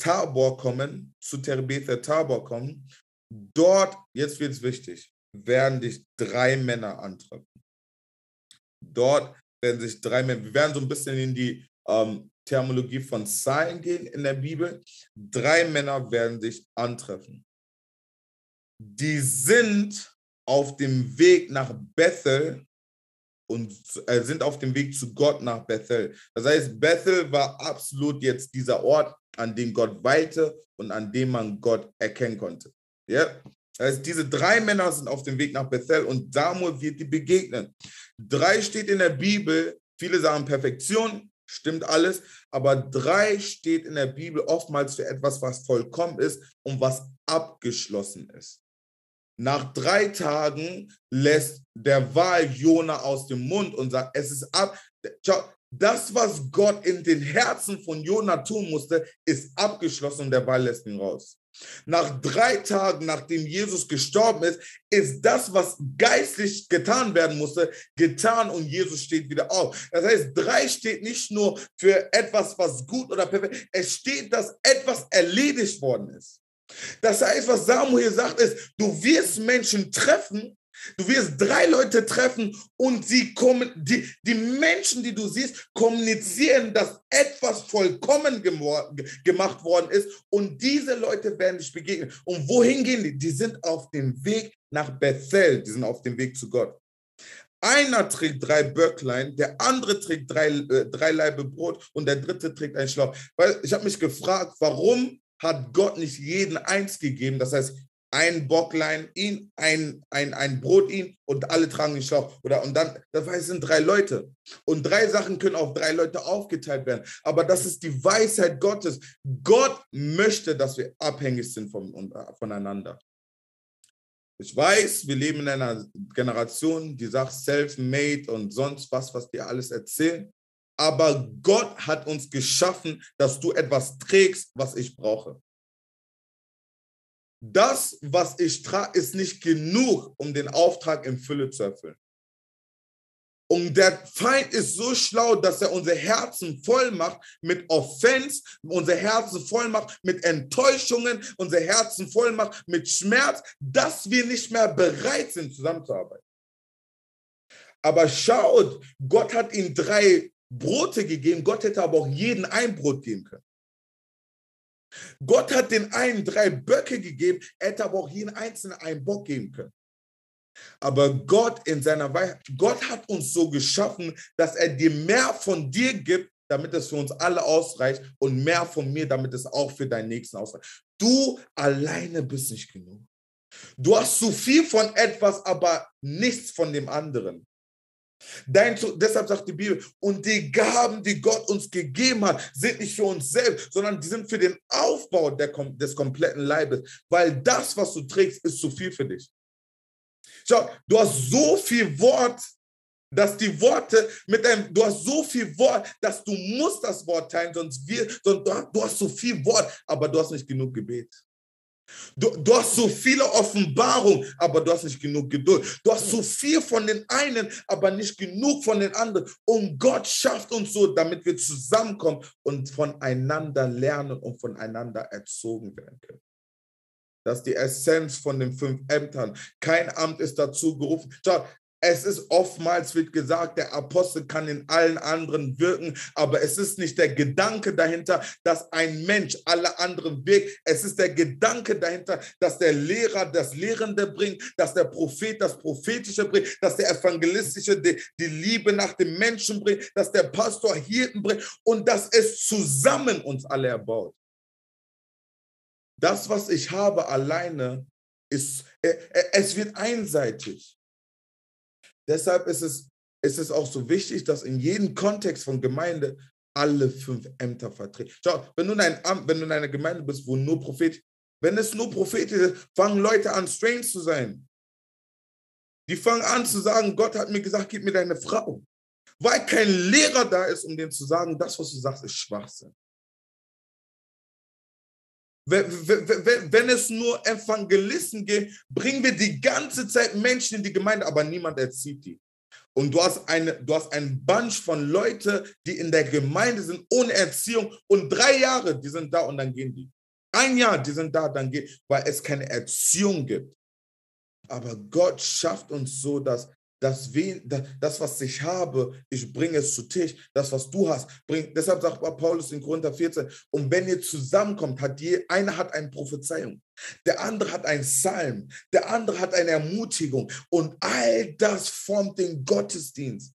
Tabor kommen, zu Terebetha Tabor kommen. Dort, jetzt wird es wichtig, werden dich drei Männer antreffen. Dort werden sich drei Männer, wir werden so ein bisschen in die ähm, Terminologie von Zahlen gehen in der Bibel. Drei Männer werden dich antreffen. Die sind auf dem Weg nach Bethel und äh, sind auf dem Weg zu Gott nach Bethel. Das heißt, Bethel war absolut jetzt dieser Ort, an dem Gott weilte und an dem man Gott erkennen konnte. Ja? Das heißt, diese drei Männer sind auf dem Weg nach Bethel und Samuel wird die begegnen. Drei steht in der Bibel, viele sagen Perfektion, stimmt alles, aber drei steht in der Bibel oftmals für etwas, was vollkommen ist und was abgeschlossen ist. Nach drei Tagen lässt der Wal Jona aus dem Mund und sagt, es ist ab, Schau, das, was Gott in den Herzen von Jona tun musste, ist abgeschlossen und der Ball lässt ihn raus. Nach drei Tagen, nachdem Jesus gestorben ist, ist das, was geistlich getan werden musste, getan und Jesus steht wieder auf. Das heißt, drei steht nicht nur für etwas, was gut oder perfekt, es steht, dass etwas erledigt worden ist. Das heißt, was Samuel sagt, ist, du wirst Menschen treffen, Du wirst drei Leute treffen und sie kommen, die, die Menschen, die du siehst, kommunizieren, dass etwas vollkommen gemacht worden ist und diese Leute werden dich begegnen. Und wohin gehen die? Die sind auf dem Weg nach Bethel, die sind auf dem Weg zu Gott. Einer trägt drei Böcklein, der andere trägt drei, äh, drei Laibe Brot und der dritte trägt einen Schlauch. Weil ich habe mich gefragt, warum hat Gott nicht jeden eins gegeben? Das heißt, ein Bocklein ihn, ein, ein, ein Brot ihn und alle tragen den Schlauch. Oder, und dann, das heißt, es sind drei Leute. Und drei Sachen können auf drei Leute aufgeteilt werden. Aber das ist die Weisheit Gottes. Gott möchte, dass wir abhängig sind von, voneinander. Ich weiß, wir leben in einer Generation, die sagt self-made und sonst was, was dir alles erzählen. Aber Gott hat uns geschaffen, dass du etwas trägst, was ich brauche das, was ich trage, ist nicht genug, um den Auftrag in Fülle zu erfüllen. Und der Feind ist so schlau, dass er unsere Herzen voll macht mit Offense, unsere Herzen voll macht mit Enttäuschungen, unsere Herzen voll macht mit Schmerz, dass wir nicht mehr bereit sind, zusammenzuarbeiten. Aber schaut, Gott hat ihm drei Brote gegeben, Gott hätte aber auch jeden ein Brot geben können. Gott hat den einen drei Böcke gegeben, er hätte aber auch jeden einzelnen einen Bock geben können. Aber Gott in seiner Weisheit, Gott hat uns so geschaffen, dass er dir mehr von dir gibt, damit es für uns alle ausreicht und mehr von mir, damit es auch für deinen Nächsten ausreicht. Du alleine bist nicht genug. Du hast zu viel von etwas, aber nichts von dem anderen. Dein, deshalb sagt die Bibel, und die Gaben, die Gott uns gegeben hat, sind nicht für uns selbst, sondern die sind für den Aufbau der, des kompletten Leibes, weil das, was du trägst, ist zu viel für dich. Schau, du hast so viel Wort, dass die Worte mit einem, du hast so viel Wort, dass du musst das Wort teilen, sonst wir, sonst du hast so viel Wort, aber du hast nicht genug Gebet. Du, du hast so viele Offenbarungen, aber du hast nicht genug Geduld. Du hast so viel von den einen, aber nicht genug von den anderen. Und Gott schafft uns so, damit wir zusammenkommen und voneinander lernen und voneinander erzogen werden können. Das ist die Essenz von den fünf Ämtern. Kein Amt ist dazu gerufen. Schau, es ist oftmals, wird gesagt, der Apostel kann in allen anderen wirken, aber es ist nicht der Gedanke dahinter, dass ein Mensch alle anderen wirkt. Es ist der Gedanke dahinter, dass der Lehrer das Lehrende bringt, dass der Prophet das Prophetische bringt, dass der Evangelistische die, die Liebe nach dem Menschen bringt, dass der Pastor Hirten bringt und dass es zusammen uns alle erbaut. Das, was ich habe alleine, ist, äh, äh, es wird einseitig. Deshalb ist es, ist es auch so wichtig, dass in jedem Kontext von Gemeinde alle fünf Ämter vertreten. Schau, wenn du in, ein Amt, wenn du in einer Gemeinde bist, wo nur Prophet, wenn es nur Prophetisch ist, fangen Leute an, strange zu sein. Die fangen an zu sagen, Gott hat mir gesagt, gib mir deine Frau. Weil kein Lehrer da ist, um denen zu sagen, das, was du sagst, ist Schwachsinn. Wenn es nur Evangelisten geht, bringen wir die ganze Zeit Menschen in die Gemeinde, aber niemand erzieht die. Und du hast, eine, du hast einen Bunch von Leuten, die in der Gemeinde sind, ohne Erziehung. Und drei Jahre, die sind da und dann gehen die. Ein Jahr, die sind da, dann gehen, weil es keine Erziehung gibt. Aber Gott schafft uns so, dass das, das, was ich habe, ich bringe es zu Tisch. Das, was du hast, bring. Deshalb sagt Paulus in Korinther 14, und wenn ihr zusammenkommt, hat je, einer hat eine Prophezeiung, der andere hat einen Psalm, der andere hat eine Ermutigung. Und all das formt den Gottesdienst.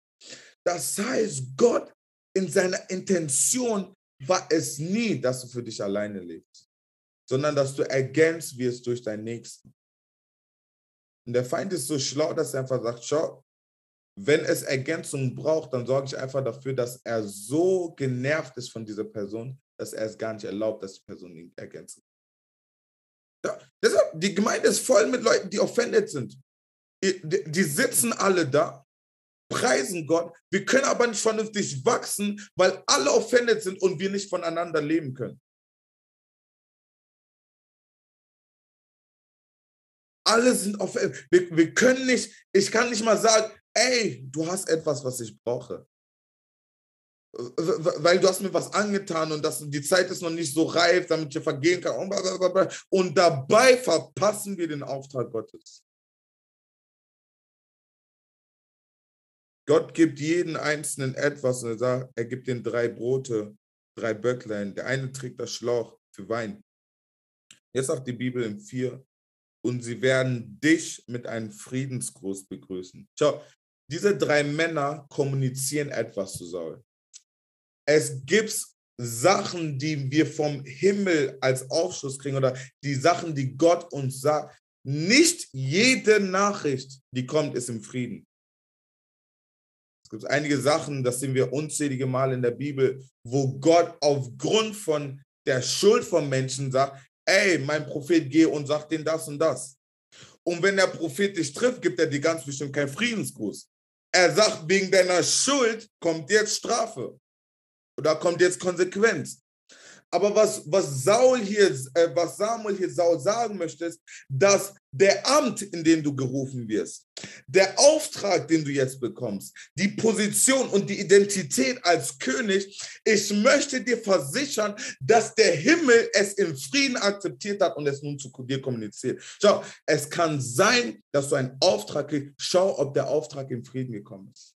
Das heißt, Gott in seiner Intention war es nie, dass du für dich alleine lebst, sondern dass du ergänzt wirst durch deinen Nächsten. Und der Feind ist so schlau, dass er einfach sagt, schau, wenn es Ergänzung braucht, dann sorge ich einfach dafür, dass er so genervt ist von dieser Person, dass er es gar nicht erlaubt, dass die Person ihn ergänzt. Ja, deshalb, die Gemeinde ist voll mit Leuten, die offended sind. Die, sitzen alle da, preisen Gott. Wir können aber nicht vernünftig wachsen, weil alle offended sind und wir nicht voneinander leben können. Alle sind offended. Wir, wir können nicht, ich kann nicht mal sagen, ey, du hast etwas, was ich brauche weil du hast mir was angetan und das, die Zeit ist noch nicht so reif, damit ich vergehen kann. Und dabei verpassen wir den Auftrag Gottes. Gott gibt jeden Einzelnen etwas und er sagt, er gibt den drei Brote, drei Böcklein. Der eine trägt das Schlauch für Wein. Jetzt sagt die Bibel im 4, und sie werden dich mit einem Friedensgruß begrüßen. Schau, diese drei Männer kommunizieren etwas zu Saul. Es gibt Sachen, die wir vom Himmel als Aufschluss kriegen oder die Sachen, die Gott uns sagt. Nicht jede Nachricht, die kommt, ist im Frieden. Es gibt einige Sachen, das sehen wir unzählige Mal in der Bibel, wo Gott aufgrund von der Schuld von Menschen sagt, ey, mein Prophet, geh und sag denen das und das. Und wenn der Prophet dich trifft, gibt er dir ganz bestimmt keinen Friedensgruß. Er sagt, wegen deiner Schuld kommt jetzt Strafe. Oder kommt jetzt Konsequenz. Aber was, was Saul hier, äh, was Samuel hier Saul sagen möchte, ist, dass der Amt, in dem du gerufen wirst, der Auftrag, den du jetzt bekommst, die Position und die Identität als König, ich möchte dir versichern, dass der Himmel es im Frieden akzeptiert hat und es nun zu dir kommuniziert. Schau, es kann sein, dass du einen Auftrag kriegst. Schau, ob der Auftrag im Frieden gekommen ist.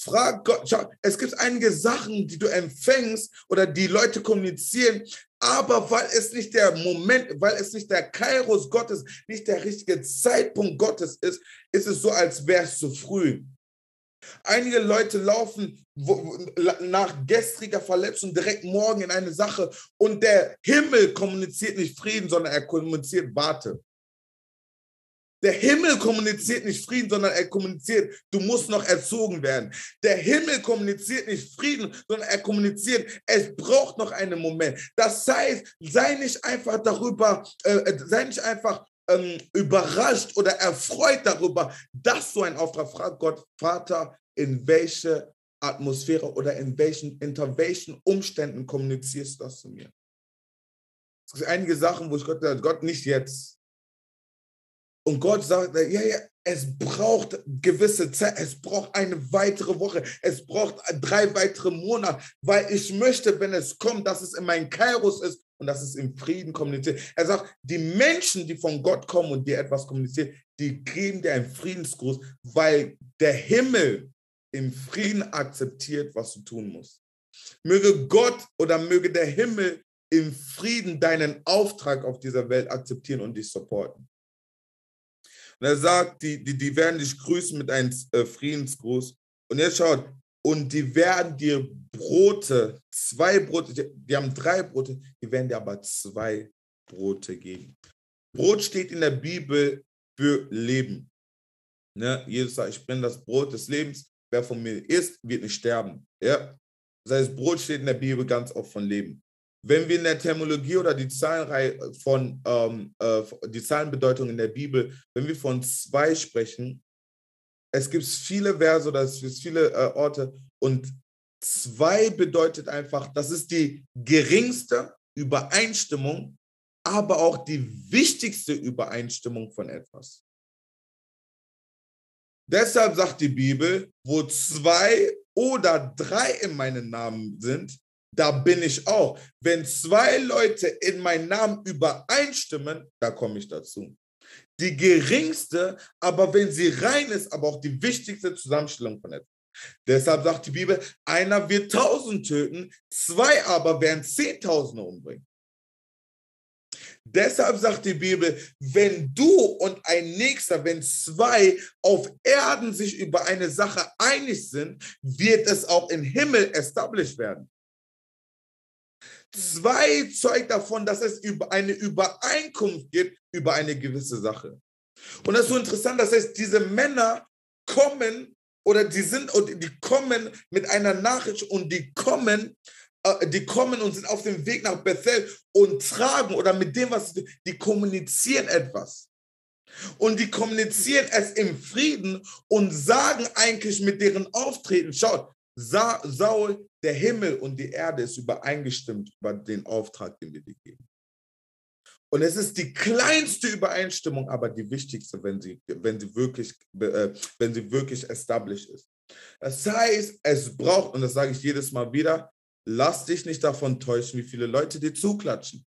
Frag Gott, schau, es gibt einige Sachen, die du empfängst oder die Leute kommunizieren, aber weil es nicht der Moment, weil es nicht der Kairos Gottes, nicht der richtige Zeitpunkt Gottes ist, ist es so, als wäre es zu früh. Einige Leute laufen nach gestriger Verletzung direkt morgen in eine Sache und der Himmel kommuniziert nicht Frieden, sondern er kommuniziert Warte. Der Himmel kommuniziert nicht Frieden, sondern er kommuniziert, du musst noch erzogen werden. Der Himmel kommuniziert nicht Frieden, sondern er kommuniziert, es braucht noch einen Moment. Das heißt, sei nicht einfach darüber, äh, sei nicht einfach ähm, überrascht oder erfreut darüber, dass du einen Auftrag fragt, Gott, Vater, in welche Atmosphäre oder in welchen, unter welchen Umständen kommunizierst du das zu mir? Es gibt einige Sachen, wo ich Gott, Gott nicht jetzt, und Gott sagt, ja, ja, es braucht gewisse Zeit, es braucht eine weitere Woche, es braucht drei weitere Monate, weil ich möchte, wenn es kommt, dass es in meinem Kairos ist und dass es im Frieden kommuniziert. Er sagt, die Menschen, die von Gott kommen und dir etwas kommunizieren, die geben dir einen Friedensgruß, weil der Himmel im Frieden akzeptiert, was du tun musst. Möge Gott oder möge der Himmel im Frieden deinen Auftrag auf dieser Welt akzeptieren und dich supporten. Und er sagt, die, die, die werden dich grüßen mit einem äh, Friedensgruß. Und jetzt schaut, und die werden dir Brote, zwei Brote, die, die haben drei Brote, die werden dir aber zwei Brote geben. Brot steht in der Bibel für Leben. Ne? Jesus sagt, ich bin das Brot des Lebens. Wer von mir isst, wird nicht sterben. Ja? Das heißt, Brot steht in der Bibel ganz oft von Leben. Wenn wir in der Terminologie oder die Zahlenreihe von ähm, äh, die Zahlenbedeutung in der Bibel, wenn wir von zwei sprechen, es gibt viele Verse oder es gibt viele äh, Orte und zwei bedeutet einfach, das ist die geringste Übereinstimmung, aber auch die wichtigste Übereinstimmung von etwas. Deshalb sagt die Bibel, wo zwei oder drei in meinem Namen sind, da bin ich auch. Wenn zwei Leute in meinem Namen übereinstimmen, da komme ich dazu. Die geringste, aber wenn sie rein ist, aber auch die wichtigste Zusammenstellung von etwas. Deshalb sagt die Bibel, einer wird tausend töten, zwei aber werden zehntausende umbringen. Deshalb sagt die Bibel, wenn du und ein Nächster, wenn zwei auf Erden sich über eine Sache einig sind, wird es auch im Himmel established werden. Zwei zeugt davon, dass es über eine Übereinkunft gibt über eine gewisse Sache. Und das ist so interessant, das heißt, diese Männer kommen oder die sind und die kommen mit einer Nachricht und die kommen, äh, die kommen und sind auf dem Weg nach Bethel und tragen oder mit dem, was die kommunizieren etwas. Und die kommunizieren es im Frieden und sagen eigentlich mit deren Auftreten, schaut, Sa Saul, der Himmel und die Erde ist übereingestimmt über den Auftrag, den wir dir geben. Und es ist die kleinste Übereinstimmung, aber die wichtigste, wenn sie, wenn sie, wirklich, äh, wenn sie wirklich established ist. Das heißt, es braucht, und das sage ich jedes Mal wieder, lass dich nicht davon täuschen, wie viele Leute dir zuklatschen.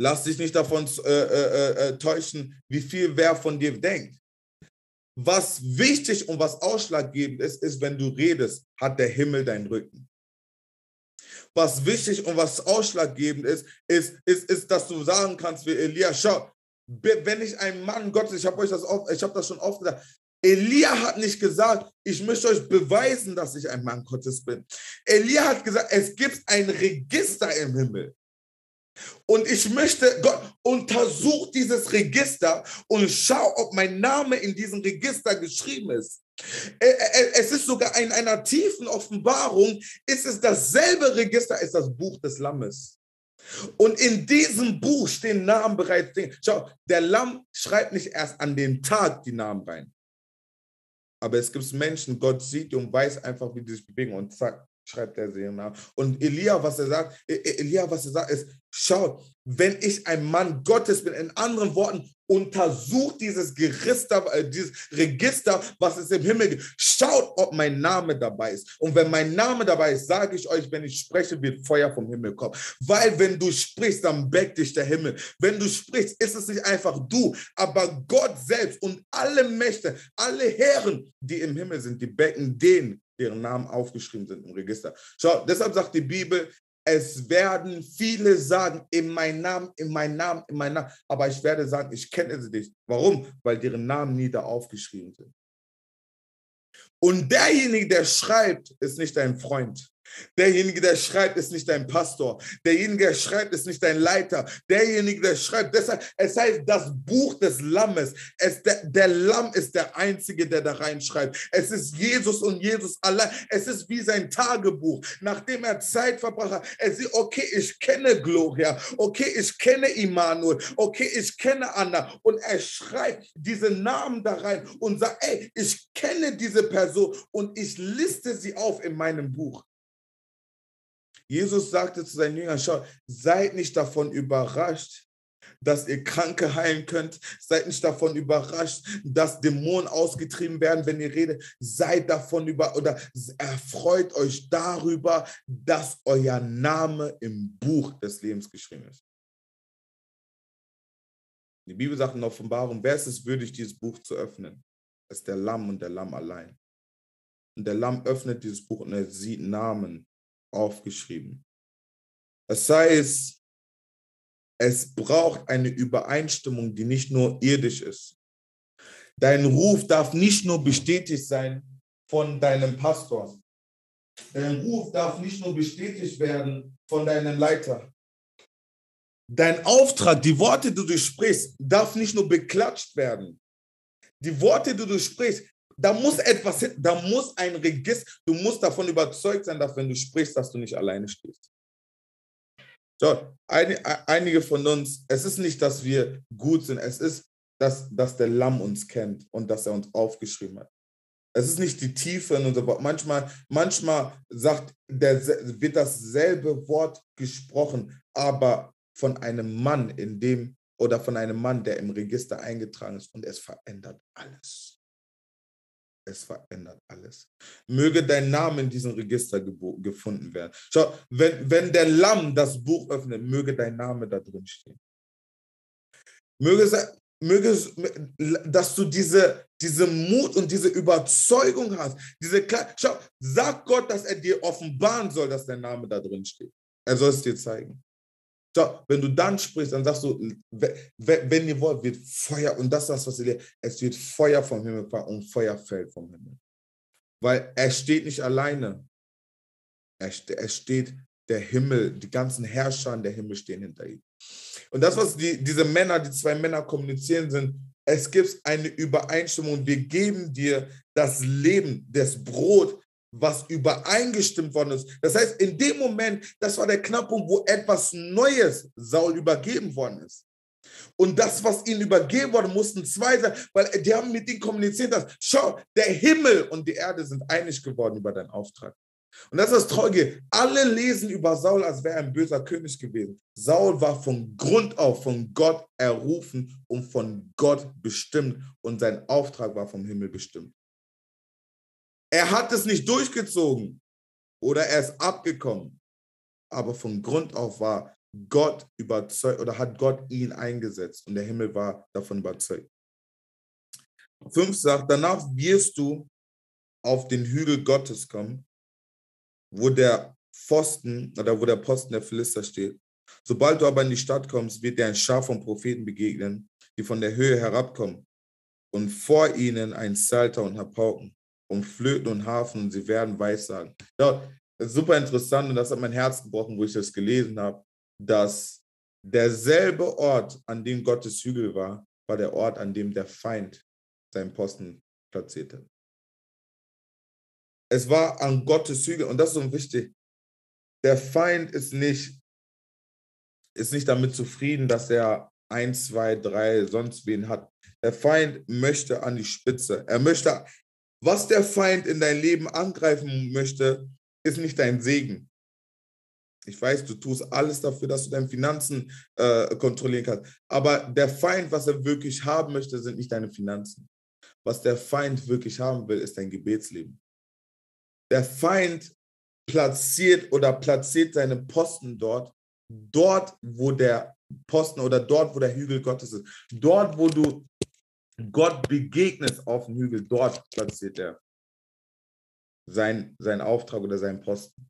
Lass dich nicht davon äh, äh, äh, äh, täuschen, wie viel wer von dir denkt. Was wichtig und was ausschlaggebend ist, ist, wenn du redest, hat der Himmel deinen Rücken. Was wichtig und was ausschlaggebend ist, ist, ist, ist dass du sagen kannst wie Elia, schau, wenn ich ein Mann Gottes, ich habe euch das oft, ich habe das schon oft gesagt, Elia hat nicht gesagt, ich möchte euch beweisen, dass ich ein Mann Gottes bin. Elia hat gesagt, es gibt ein Register im Himmel. Und ich möchte, Gott, untersuch dieses Register und schau, ob mein Name in diesem Register geschrieben ist. Es ist sogar in einer tiefen Offenbarung, ist es dasselbe Register, ist das Buch des Lammes. Und in diesem Buch stehen Namen bereits. Schau, der Lamm schreibt nicht erst an den Tag die Namen rein. Aber es gibt Menschen, Gott sieht und weiß einfach, wie die sich bewegen und zack, schreibt er sie nach. Und Elia, was er sagt, e-, e-, Elia, was er sagt, ist, schaut, wenn ich ein Mann Gottes bin, in anderen Worten, untersucht dieses Register, äh, dieses Register, was es im Himmel gibt. Schaut, ob mein Name dabei ist. Und wenn mein Name dabei ist, sage ich euch, wenn ich spreche, wird Feuer vom Himmel kommen. Weil wenn du sprichst, dann bäckt dich der Himmel. Wenn du sprichst, ist es nicht einfach du, aber Gott selbst und alle Mächte, alle Herren, die im Himmel sind, die becken den, deren Namen aufgeschrieben sind im Register. Schau, deshalb sagt die Bibel, es werden viele sagen, in meinem Namen, in meinem Namen, in meinem Namen. Aber ich werde sagen, ich kenne sie nicht. Warum? Weil deren Namen nie da aufgeschrieben sind. Und derjenige, der schreibt, ist nicht dein Freund. Derjenige, der schreibt, ist nicht dein Pastor. Derjenige, der schreibt, ist nicht dein Leiter. Derjenige, der schreibt, deshalb, es heißt das Buch des Lammes. Es, der, der Lamm ist der Einzige, der da reinschreibt. Es ist Jesus und Jesus allein. Es ist wie sein Tagebuch. Nachdem er Zeit verbracht hat, er sieht, okay, ich kenne Gloria. Okay, ich kenne Immanuel. Okay, ich kenne Anna. Und er schreibt diese Namen da rein und sagt, ey, ich kenne diese Person und ich liste sie auf in meinem Buch. Jesus sagte zu seinen Jüngern, schau, seid nicht davon überrascht, dass ihr Kranke heilen könnt. Seid nicht davon überrascht, dass Dämonen ausgetrieben werden, wenn ihr redet. Seid davon über oder erfreut euch darüber, dass euer Name im Buch des Lebens geschrieben ist. Die Bibel sagt in Offenbarung, wer ist es würdig, dieses Buch zu öffnen? Es ist der Lamm und der Lamm allein. Und der Lamm öffnet dieses Buch und er sieht Namen aufgeschrieben. Das heißt, es braucht eine Übereinstimmung, die nicht nur irdisch ist. Dein Ruf darf nicht nur bestätigt sein von deinem Pastor. Dein Ruf darf nicht nur bestätigt werden von deinem Leiter. Dein Auftrag, die Worte, die du sprichst, darf nicht nur beklatscht werden. Die Worte, die du sprichst, da muss etwas, da muss ein Register, du musst davon überzeugt sein, dass wenn du sprichst, dass du nicht alleine stehst. So, einige von uns, es ist nicht, dass wir gut sind, es ist, dass, dass der Lamm uns kennt und dass er uns aufgeschrieben hat. Es ist nicht die Tiefe in unser Wort. Manchmal, manchmal sagt der, wird dasselbe Wort gesprochen, aber von einem Mann, in dem oder von einem Mann, der im Register eingetragen ist und es verändert alles. Es verändert alles. Möge dein Name in diesem Register gefunden werden. Schau, wenn, wenn der Lamm das Buch öffnet, möge dein Name da drin stehen. Möge es, möge dass du diese, diese Mut und diese Überzeugung hast. Diese, schau, sag Gott, dass er dir offenbaren soll, dass dein Name da drin steht. Er soll es dir zeigen. So, wenn du dann sprichst, dann sagst du, wenn ihr wollt, wird Feuer, und das ist das, was ihr lehrt, es wird Feuer vom Himmel fallen und Feuer fällt vom Himmel. Weil er steht nicht alleine. Er, steht der Himmel, die ganzen Herrscher der Himmel stehen hinter ihm. Und das, was die, diese Männer, die zwei Männer kommunizieren, sind, es gibt eine Übereinstimmung. Wir geben dir das Leben, das Brot, was übereingestimmt worden ist. Das heißt, in dem Moment, das war der Knackpunkt, wo etwas Neues Saul übergeben worden ist. Und das, was ihnen übergeben wurde, mussten zwei sein, weil die haben mit ihnen kommuniziert, dass, schau, der Himmel und die Erde sind einig geworden über deinen Auftrag. Und das ist das Traurige. Alle lesen über Saul, als wäre er ein böser König gewesen. Saul war von Grund auf von Gott errufen und von Gott bestimmt. Und sein Auftrag war vom Himmel bestimmt. Er hat es nicht durchgezogen oder er ist abgekommen. Aber von Grund auf war Gott überzeugt oder hat Gott ihn eingesetzt und der Himmel war davon überzeugt. Fünf sagt, danach wirst du auf den Hügel Gottes kommen, wo der Pfosten oder wo der Posten der Philister steht. Sobald du aber in die Stadt kommst, wird dir ein Schar von Propheten begegnen, die von der Höhe herabkommen und vor ihnen ein Salter und Pauken und Flöten und Hafen und sie werden Weissagen. Ja, super interessant und das hat mein Herz gebrochen, wo ich das gelesen habe, dass derselbe Ort, an dem Gottes Hügel war, war der Ort, an dem der Feind seinen Posten platzierte. Es war an Gottes Hügel und das ist so wichtig. Der Feind ist nicht, ist nicht damit zufrieden, dass er ein, zwei, drei, sonst wen hat. Der Feind möchte an die Spitze. Er möchte, was der Feind in dein Leben angreifen möchte, ist nicht dein Segen. Ich weiß, du tust alles dafür, dass du deine Finanzen äh, kontrollieren kannst. Aber der Feind, was er wirklich haben möchte, sind nicht deine Finanzen. Was der Feind wirklich haben will, ist dein Gebetsleben. Der Feind platziert oder platziert seine Posten dort, dort, wo der Posten oder dort, wo der Hügel Gottes ist. Dort, wo du Gott begegnest auf dem Hügel, dort platziert er sein, seinen Auftrag oder seinen Posten.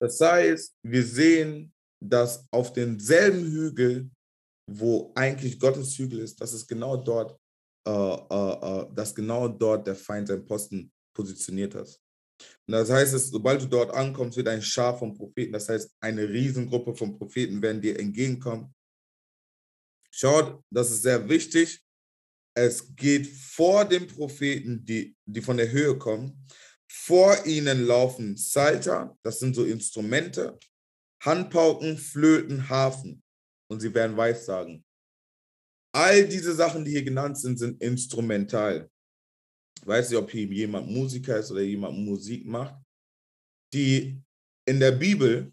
Das heißt, wir sehen, dass auf demselben Hügel, wo eigentlich Gottes Hügel ist, dass es genau dort, äh, äh, äh, dass genau dort der Feind seinen Posten positioniert hat. Und das heißt, dass, sobald du dort ankommst, wird ein Schar von Propheten, das heißt, eine Riesengruppe von Propheten werden dir entgegenkommen. Schaut, das ist sehr wichtig. Es geht vor den Propheten, die, die von der Höhe kommen, vor ihnen laufen Salter, das sind so Instrumente, Handpauken, Flöten, Hafen. Und sie werden Weissagen. All diese Sachen, die hier genannt sind, sind instrumental. Ich weiß nicht, ob hier jemand Musiker ist oder jemand Musik macht. Die in der Bibel,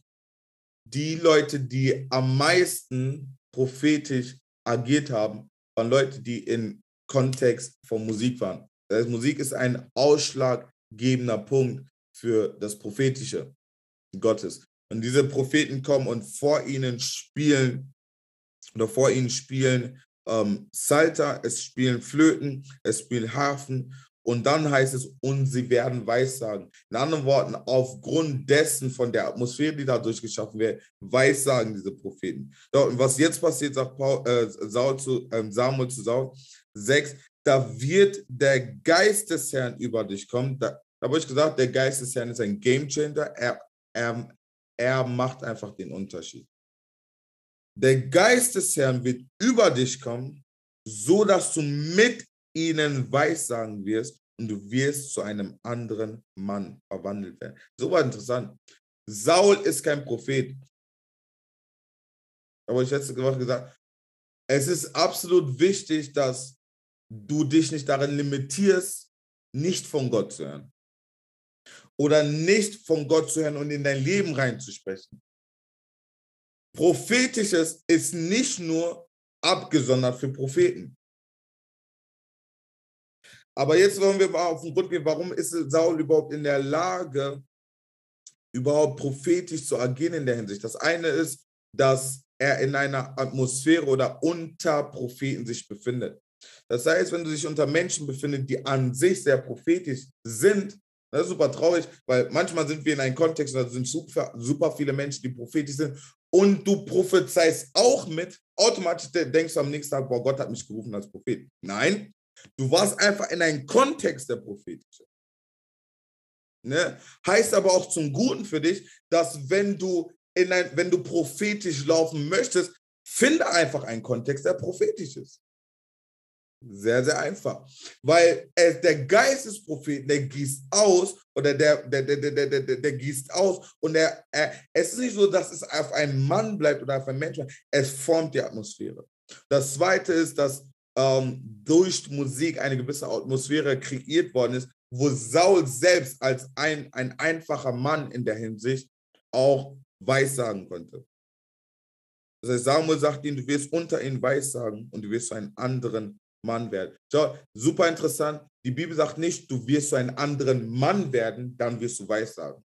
die Leute, die am meisten prophetisch agiert haben, waren Leute, die in Kontext von Musik waren. Das heißt, Musik ist ein Ausschlag ausschlaggebender Punkt für das Prophetische Gottes. Und diese Propheten kommen und vor ihnen spielen oder vor ihnen spielen ähm, Salter, es spielen Flöten, es spielen Harfen und dann heißt es, und sie werden Weissagen. In anderen Worten, aufgrund dessen von der Atmosphäre, die dadurch geschaffen wird, Weissagen diese Propheten. Und was jetzt passiert, sagt Paul, äh, Saul zu, äh, Samuel zu Saul 6, da wird der Geist des Herrn über dich kommen. Da, da habe ich gesagt, der Geist des Herrn ist ein Game Changer. Er, er, er macht einfach den Unterschied. Der Geist des Herrn wird über dich kommen, so dass du mit ihnen weissagen wirst und du wirst zu einem anderen Mann verwandelt werden. So war interessant. Saul ist kein Prophet. Aber ich hätte gesagt, es ist absolut wichtig, dass du dich nicht darin limitierst, nicht von Gott zu hören. Oder nicht von Gott zu hören und in dein Leben reinzusprechen. Prophetisches ist nicht nur abgesondert für Propheten. Aber jetzt wollen wir mal auf den Grund gehen, warum ist Saul überhaupt in der Lage, überhaupt prophetisch zu agieren in der Hinsicht. Das eine ist, dass er in einer Atmosphäre oder unter Propheten sich befindet. Das heißt, wenn du dich unter Menschen befindest, die an sich sehr prophetisch sind, das ist super traurig, weil manchmal sind wir in einem Kontext, da sind super, super viele Menschen, die prophetisch sind und du prophezeist auch mit, automatisch denkst du am nächsten Tag, boah, Gott hat mich gerufen als Prophet. Nein, du warst einfach in einem Kontext der prophetische. Ne? Heißt aber auch zum Guten für dich, dass wenn du in ein, wenn du prophetisch laufen möchtest, finde einfach einen Kontext, der prophetisch ist. Sehr, sehr einfach. Weil es, der Geist des Propheten, der gießt aus oder der, der, der, der, der, der, der gießt aus und er, er, es ist nicht so, dass es auf einen Mann bleibt oder auf einen Menschen, es formt die Atmosphäre. Das zweite ist, dass ähm, durch Musik eine gewisse Atmosphäre kreiert worden ist, wo Saul selbst als ein, ein einfacher Mann in der Hinsicht auch weissagen konnte. Das heißt, Samuel sagt ihm, du wirst unter ihn weissagen und du wirst zu einem anderen Mann werden. Schau, super interessant. Die Bibel sagt nicht, du wirst zu einem anderen Mann werden, dann wirst du weissagen.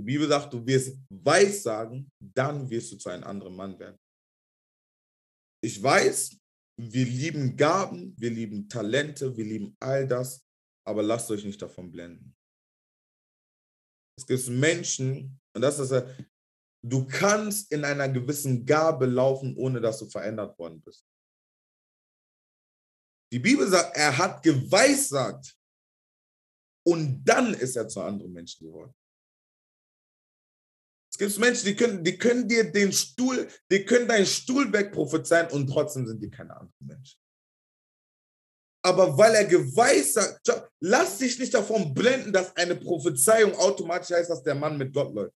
Die Bibel sagt, du wirst weissagen, dann wirst du zu einem anderen Mann werden. Ich weiß, wir lieben Gaben, wir lieben Talente, wir lieben all das, aber lasst euch nicht davon blenden. Es gibt Menschen, und das ist, du kannst in einer gewissen Gabe laufen, ohne dass du verändert worden bist. Die Bibel sagt, er hat geweissagt und dann ist er zu anderen Menschen geworden. Gibt Menschen, die können, die können dir den Stuhl, die können deinen Stuhl wegprophezeien und trotzdem sind die keine anderen Menschen. Aber weil er geweissagt, lass dich nicht davon blenden, dass eine Prophezeiung automatisch heißt, dass der Mann mit Gott läuft.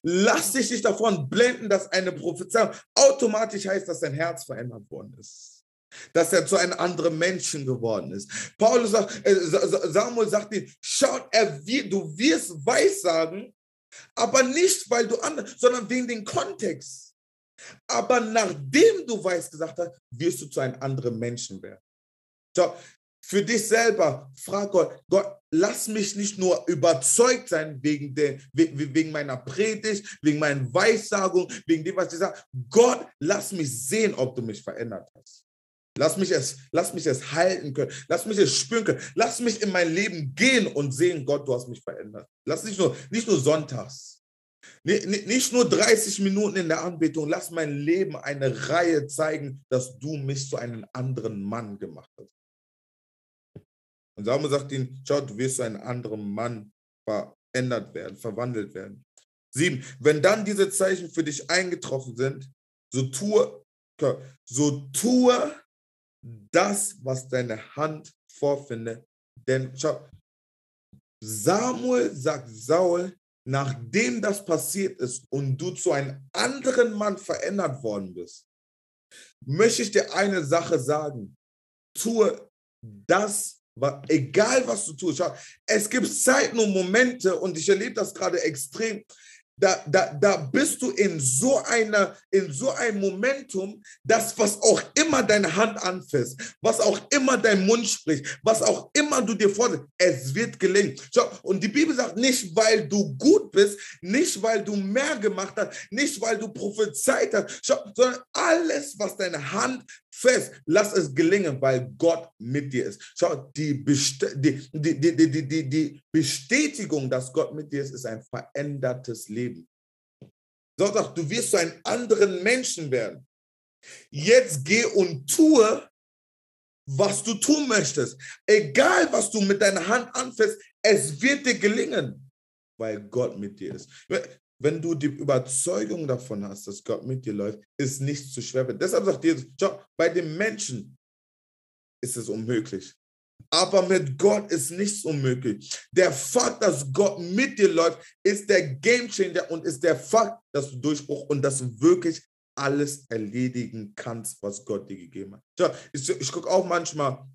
Lass dich nicht davon blenden, dass eine Prophezeiung automatisch heißt, dass dein Herz verändert worden ist dass er zu einem anderen Menschen geworden ist. Paulus sagt, äh, Samuel sagt ihm, schaut, er, du wirst weissagen, aber nicht, weil du anders, sondern wegen dem Kontext. Aber nachdem du weiß gesagt hast, wirst du zu einem anderen Menschen werden. So, für dich selber, frag Gott, Gott, lass mich nicht nur überzeugt sein wegen, der, wegen meiner Predigt, wegen meiner Weissagung, wegen dem, was ich sage. Gott, lass mich sehen, ob du mich verändert hast. Lass mich es, lass mich es halten können. Lass mich es spüren können. Lass mich in mein Leben gehen und sehen, Gott, du hast mich verändert. Lass nicht nur, nicht nur sonntags. Nicht nur 30 Minuten in der Anbetung. Lass mein Leben eine Reihe zeigen, dass du mich zu einem anderen Mann gemacht hast. Und Samuel sagt ihm, schau, du wirst zu einem anderen Mann verändert werden, verwandelt werden. Sieben, wenn dann diese Zeichen für dich eingetroffen sind, so tue, so tue das, was deine Hand vorfindet. Denn schau, Samuel sagt Saul, nachdem das passiert ist und du zu einem anderen Mann verändert worden bist, möchte ich dir eine Sache sagen. Tue das, egal was du tust. Schau, es gibt Zeiten und Momente, und ich erlebe das gerade extrem, da, da, da bist du in so einer, in so einem Momentum, dass was auch immer deine Hand anfasst, was auch immer dein Mund spricht, was auch immer du dir vorstellst, es wird gelingen. Schau, und die Bibel sagt nicht, weil du gut bist, nicht weil du mehr gemacht hast, nicht weil du prophezeit hast, schau, sondern alles, was deine Hand fest, lass es gelingen, weil Gott mit dir ist. Schau, die, die, die, die, die, die, die Bestätigung, dass Gott mit dir ist, ist ein verändertes Leben. So sagt, du wirst zu einem anderen Menschen werden. Jetzt geh und tue, was du tun möchtest. Egal, was du mit deiner Hand anfasst, es wird dir gelingen, weil Gott mit dir ist. Wenn du die Überzeugung davon hast, dass Gott mit dir läuft, ist nichts zu schwer. Deshalb sagt Jesus, schau, bei den Menschen ist es unmöglich. Aber mit Gott ist nichts unmöglich. Der Fakt, dass Gott mit dir läuft, ist der Gamechanger und ist der Fakt, dass du Durchbruch und dass du wirklich alles erledigen kannst, was Gott dir gegeben hat. Schau, ich, ich gucke auch manchmal,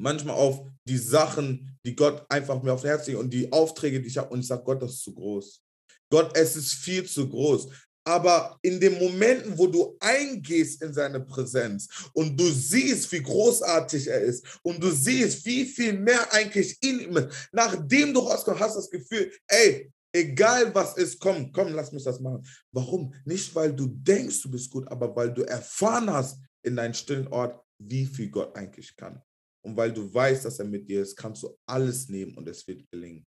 manchmal auf die Sachen, die Gott einfach mir aufs Herz legt und die Aufträge, die ich habe und ich sage, Gott, das ist zu groß. Gott, es ist viel zu groß. Aber in den Momenten, wo du eingehst in seine Präsenz und du siehst, wie großartig er ist und du siehst, wie viel mehr eigentlich in ihm ist, nachdem du rauskommst, hast du das Gefühl, ey, egal was ist, komm, komm, lass mich das machen. Warum? Nicht, weil du denkst, du bist gut, aber weil du erfahren hast in deinem stillen Ort, wie viel Gott eigentlich kann. Und weil du weißt, dass er mit dir ist, kannst du alles nehmen und es wird gelingen.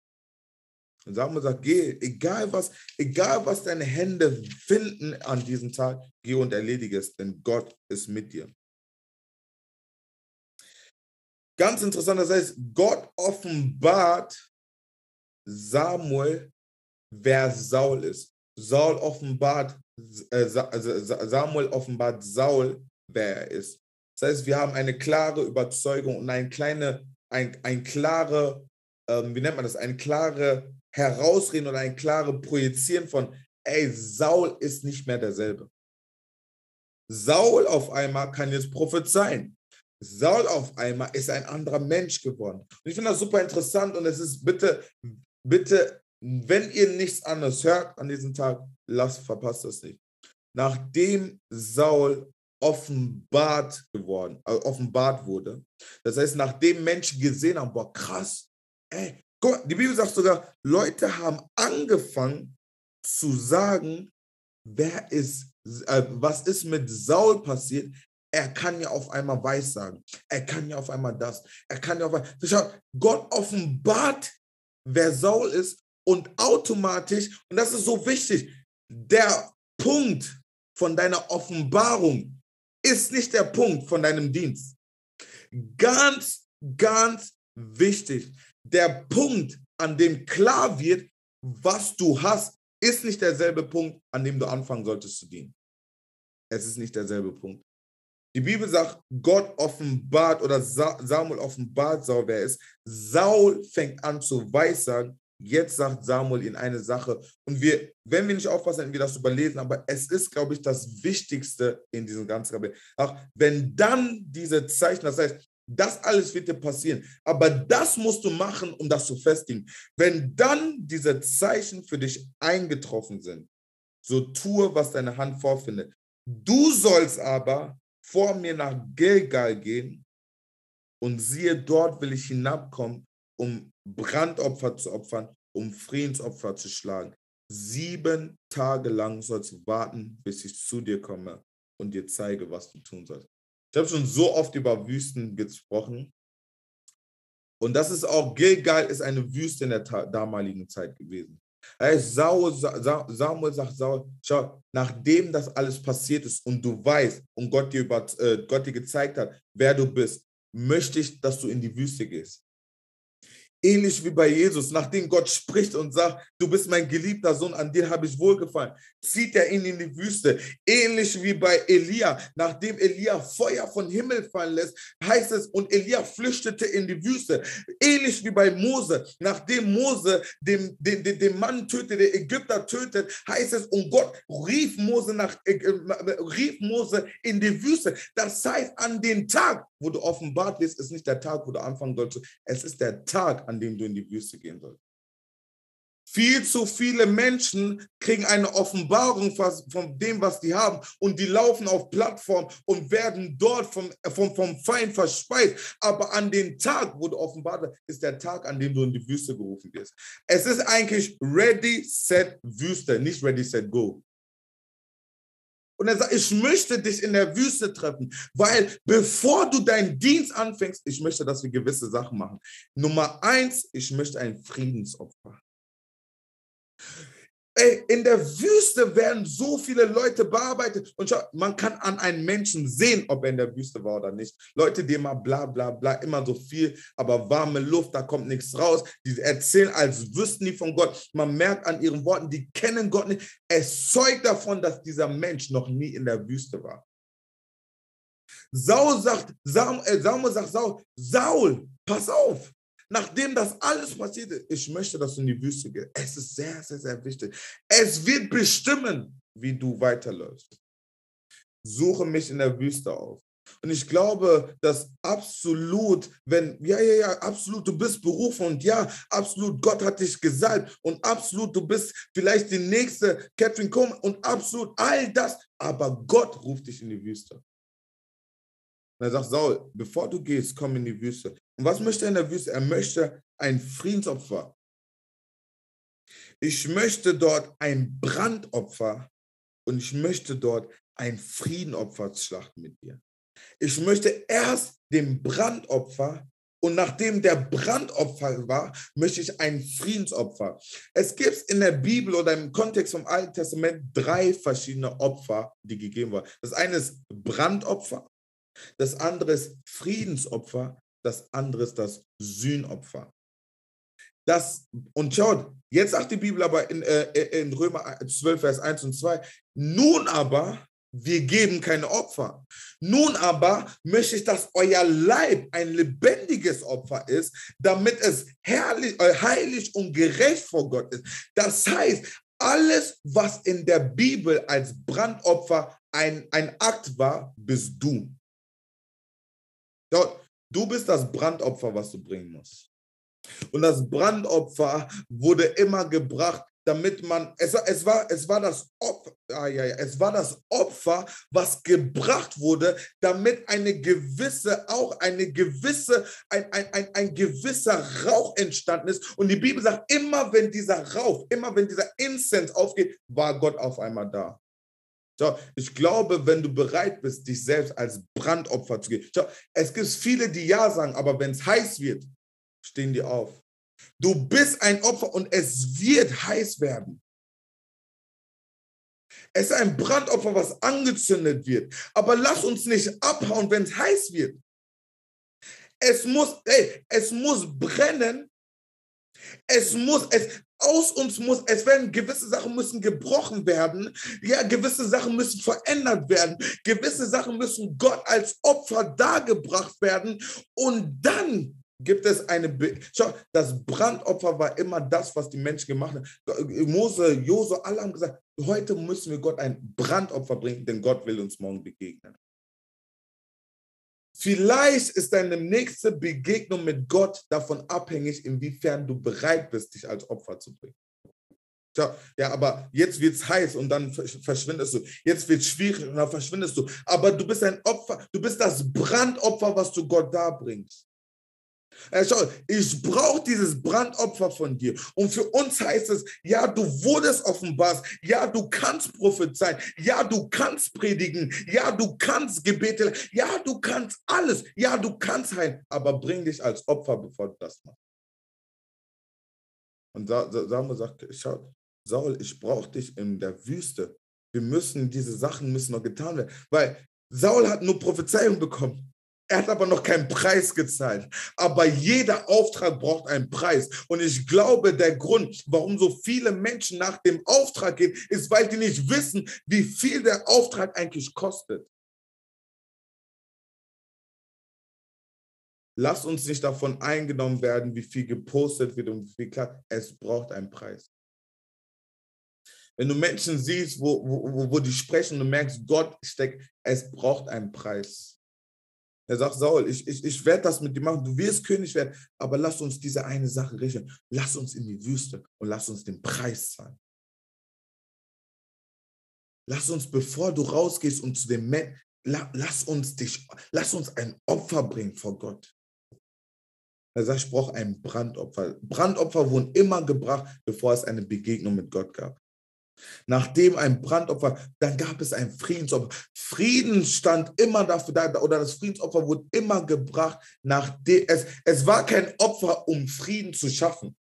Und Samuel sagt, geh, egal was, egal was deine Hände finden an diesem Tag, geh und erledige es, denn Gott ist mit dir. Ganz interessant, das heißt, Gott offenbart Samuel, wer Saul ist. Saul offenbart, äh, also Samuel offenbart Saul, wer er ist. Das heißt, wir haben eine klare Überzeugung und eine kleine, ein, ein klare, ähm, wie nennt man das, ein klare Herausreden oder ein klare Projizieren von, ey, Saul ist nicht mehr derselbe. Saul auf einmal kann jetzt prophezeien. Saul auf einmal ist ein anderer Mensch geworden. Und ich finde das super interessant und es ist bitte, bitte, wenn ihr nichts anderes hört an diesem Tag, lasst, verpasst das nicht. Nachdem Saul offenbart geworden, äh, offenbart wurde, das heißt, nachdem Menschen gesehen haben, boah, krass, ey, guck, die Bibel sagt sogar, Leute haben angefangen zu sagen, wer ist, äh, was ist mit Saul passiert, er kann ja auf einmal weiß sagen. Er kann ja auf einmal das. Er kann ja auf einmal. Gott offenbart, wer Saul ist und automatisch, und das ist so wichtig, der Punkt von deiner Offenbarung ist nicht der Punkt von deinem Dienst. Ganz, ganz wichtig. Der Punkt, an dem klar wird, was du hast, ist nicht derselbe Punkt, an dem du anfangen solltest zu dienen. Es ist nicht derselbe Punkt. Die Bibel sagt, Gott offenbart oder Samuel offenbart Saul, wer er ist. Saul fängt an zu weissagen. Jetzt sagt Samuel in eine Sache. Und wir, wenn wir nicht aufpassen, hätten wir das überlesen, aber es ist, glaube ich, das Wichtigste in diesem ganzen Kapitel. Auch wenn dann diese Zeichen, das heißt, das alles wird dir passieren. Aber das musst du machen, um das zu festigen. Wenn dann diese Zeichen für dich eingetroffen sind, so tue, was deine Hand vorfindet. Du sollst aber vor mir nach Gilgal gehen und siehe, dort will ich hinabkommen, um Brandopfer zu opfern, um Friedensopfer zu schlagen. Sieben Tage lang sollst du warten, bis ich zu dir komme und dir zeige, was du tun sollst. Ich habe schon so oft über Wüsten gesprochen. Und das ist auch, Gilgal ist eine Wüste in der damaligen Zeit gewesen. Saul, Samuel sagt Saul, schau, nachdem das alles passiert ist und du weißt und Gott dir, über, äh, Gott dir gezeigt hat, wer du bist, möchte ich, dass du in die Wüste gehst. Ähnlich wie bei Jesus, nachdem Gott spricht und sagt, du bist mein geliebter Sohn, an dir habe ich wohlgefallen, zieht er ihn in die Wüste. Ähnlich wie bei Elia, nachdem Elia Feuer von Himmel fallen lässt, heißt es, und Elia flüchtete in die Wüste. Ähnlich wie bei Mose, nachdem Mose den, den, den, den Mann tötet, den Ägypter tötet, heißt es, und Gott rief Mose, nach, äh, äh rief Mose in die Wüste. Das heißt, an den Tag, wo du offenbart wirst, ist nicht der Tag, wo du anfangen sollst. Es ist der Tag, an dem du in die Wüste gehen sollst. Viel zu viele Menschen kriegen eine Offenbarung von dem, was die haben, und die laufen auf Plattformen und werden dort vom, vom, vom Feind verspeist. Aber an den Tag, wo du offenbart wirst, ist der Tag, an dem du in die Wüste gerufen wirst. Es ist eigentlich Ready, Set, Wüste, nicht Ready, Set, Go. Und er sagt, ich möchte dich in der Wüste treffen, weil bevor du deinen Dienst anfängst, ich möchte, dass wir gewisse Sachen machen. Nummer eins, ich möchte ein Friedensopfer. Ey, in der Wüste werden so viele Leute bearbeitet. Und schau, man kann an einem Menschen sehen, ob er in der Wüste war oder nicht. Leute, die immer bla bla bla, immer so viel, aber warme Luft, da kommt nichts raus. Die erzählen, als wüssten die von Gott. Man merkt an ihren Worten, die kennen Gott nicht. Es zeugt davon, dass dieser Mensch noch nie in der Wüste war. Saul sagt, Saul, äh, Saul sagt Saul, Saul, pass auf, nachdem das alles passiert ist, ich möchte, dass du in die Wüste gehst. Es ist sehr, sehr, sehr wichtig. Es wird bestimmen, wie du weiterläufst. Suche mich in der Wüste auf. Und ich glaube, dass absolut, wenn, ja, ja, ja, absolut, du bist berufen und ja, absolut, Gott hat dich gesalbt und absolut, du bist vielleicht die nächste Catherine Coleman und absolut all das, aber Gott ruft dich in die Wüste. Und er sagt, Saul, bevor du gehst, komm in die Wüste. Und was möchte er in der Wüste? Er möchte ein Friedensopfer. Ich möchte dort ein Brandopfer und ich möchte dort ein Friedenopfer schlachten mit dir. Ich möchte erst den Brandopfer und nachdem der Brandopfer war, möchte ich ein Friedensopfer. Es gibt in der Bibel oder im Kontext vom Alten Testament drei verschiedene Opfer, die gegeben wurden. Das eine ist Brandopfer, das andere ist Friedensopfer das andere ist das Sühnopfer. Das, und schaut, jetzt sagt die Bibel aber in, äh, in Römer 12, Vers 1 und 2, nun aber wir geben keine Opfer. Nun aber möchte ich, dass euer Leib ein lebendiges Opfer ist, damit es herrlich, äh, heilig und gerecht vor Gott ist. Das heißt, alles, was in der Bibel als Brandopfer ein, ein Akt war, bist du. Du bist das Brandopfer, was du bringen musst. Und das Brandopfer wurde immer gebracht, damit man, es, es, war, es, war das Opfer, ah, ja, ja, es war das Opfer, was gebracht wurde, damit eine gewisse, auch eine gewisse, ein, ein, ein, ein gewisser Rauch entstanden ist. Und die Bibel sagt, immer wenn dieser Rauch, immer wenn dieser Incense aufgeht, war Gott auf einmal da. So, ich glaube, wenn du bereit bist, dich selbst als Brandopfer zu geben. So, es gibt viele, die Ja sagen, aber wenn es heiß wird, stehen die auf. Du bist ein Opfer und es wird heiß werden. Es ist ein Brandopfer, was angezündet wird. Aber lass uns nicht abhauen, wenn es heiß wird. Es muss, ey, es muss brennen. Es muss, es, aus uns muss, es werden gewisse Sachen müssen gebrochen werden. Ja, gewisse Sachen müssen verändert werden. Gewisse Sachen müssen Gott als Opfer dargebracht werden. Und dann gibt es eine. Be Schau, das Brandopfer war immer das, was die Menschen gemacht haben. Mose, Jose, alle haben gesagt, heute müssen wir Gott ein Brandopfer bringen, denn Gott will uns morgen begegnen. Vielleicht ist deine nächste Begegnung mit Gott davon abhängig, inwiefern du bereit bist, dich als Opfer zu bringen. Ja, aber jetzt wird es heiß und dann verschwindest du. Jetzt wird es schwierig und dann verschwindest du. Aber du bist ein Opfer, du bist das Brandopfer, was du Gott darbringst. Äh, schau, ich brauche dieses Brandopfer von dir. Und für uns heißt es, ja, du wurdest offenbart, ja, du kannst prophezeien, ja, du kannst predigen, ja, du kannst Gebete, ja, du kannst alles, ja, du kannst heilen, aber bring dich als Opfer, bevor du das machst. Und Samuel sagt, schau, Saul, ich brauche dich in der Wüste. Wir müssen, diese Sachen müssen noch getan werden. Weil Saul hat nur Prophezeiung bekommen. Er hat aber noch keinen Preis gezahlt. Aber jeder Auftrag braucht einen Preis. Und ich glaube, der Grund, warum so viele Menschen nach dem Auftrag gehen, ist, weil die nicht wissen, wie viel der Auftrag eigentlich kostet. Lass uns nicht davon eingenommen werden, wie viel gepostet wird und wie viel klar. Es braucht einen Preis. Wenn du Menschen siehst, wo, wo, wo die sprechen, du merkst, Gott steckt, es braucht einen Preis. Er sagt, Saul, ich, ich, ich werde das mit dir machen, du wirst König werden, aber lass uns diese eine Sache richten. Lass uns in die Wüste und lass uns den Preis zahlen. Lass uns, bevor du rausgehst und zu dem Menschen, lass uns dich, lass uns ein Opfer bringen vor Gott. Er sagt, ich brauche ein Brandopfer. Brandopfer wurden immer gebracht, bevor es eine Begegnung mit Gott gab. Nachdem ein Brandopfer, dann gab es ein Friedensopfer. Frieden stand immer dafür da, oder das Friedensopfer wurde immer gebracht, nachdem es, es war kein Opfer, um Frieden zu schaffen.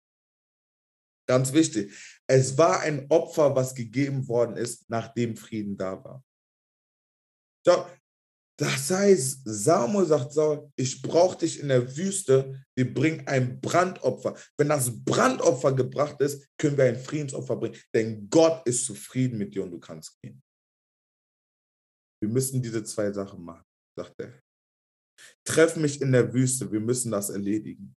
Ganz wichtig. Es war ein Opfer, was gegeben worden ist, nachdem Frieden da war. So, das heißt, Samuel sagt Saul, ich brauche dich in der Wüste, wir bringen ein Brandopfer. Wenn das Brandopfer gebracht ist, können wir ein Friedensopfer bringen, denn Gott ist zufrieden mit dir und du kannst gehen. Wir müssen diese zwei Sachen machen, sagt er. Treff mich in der Wüste, wir müssen das erledigen.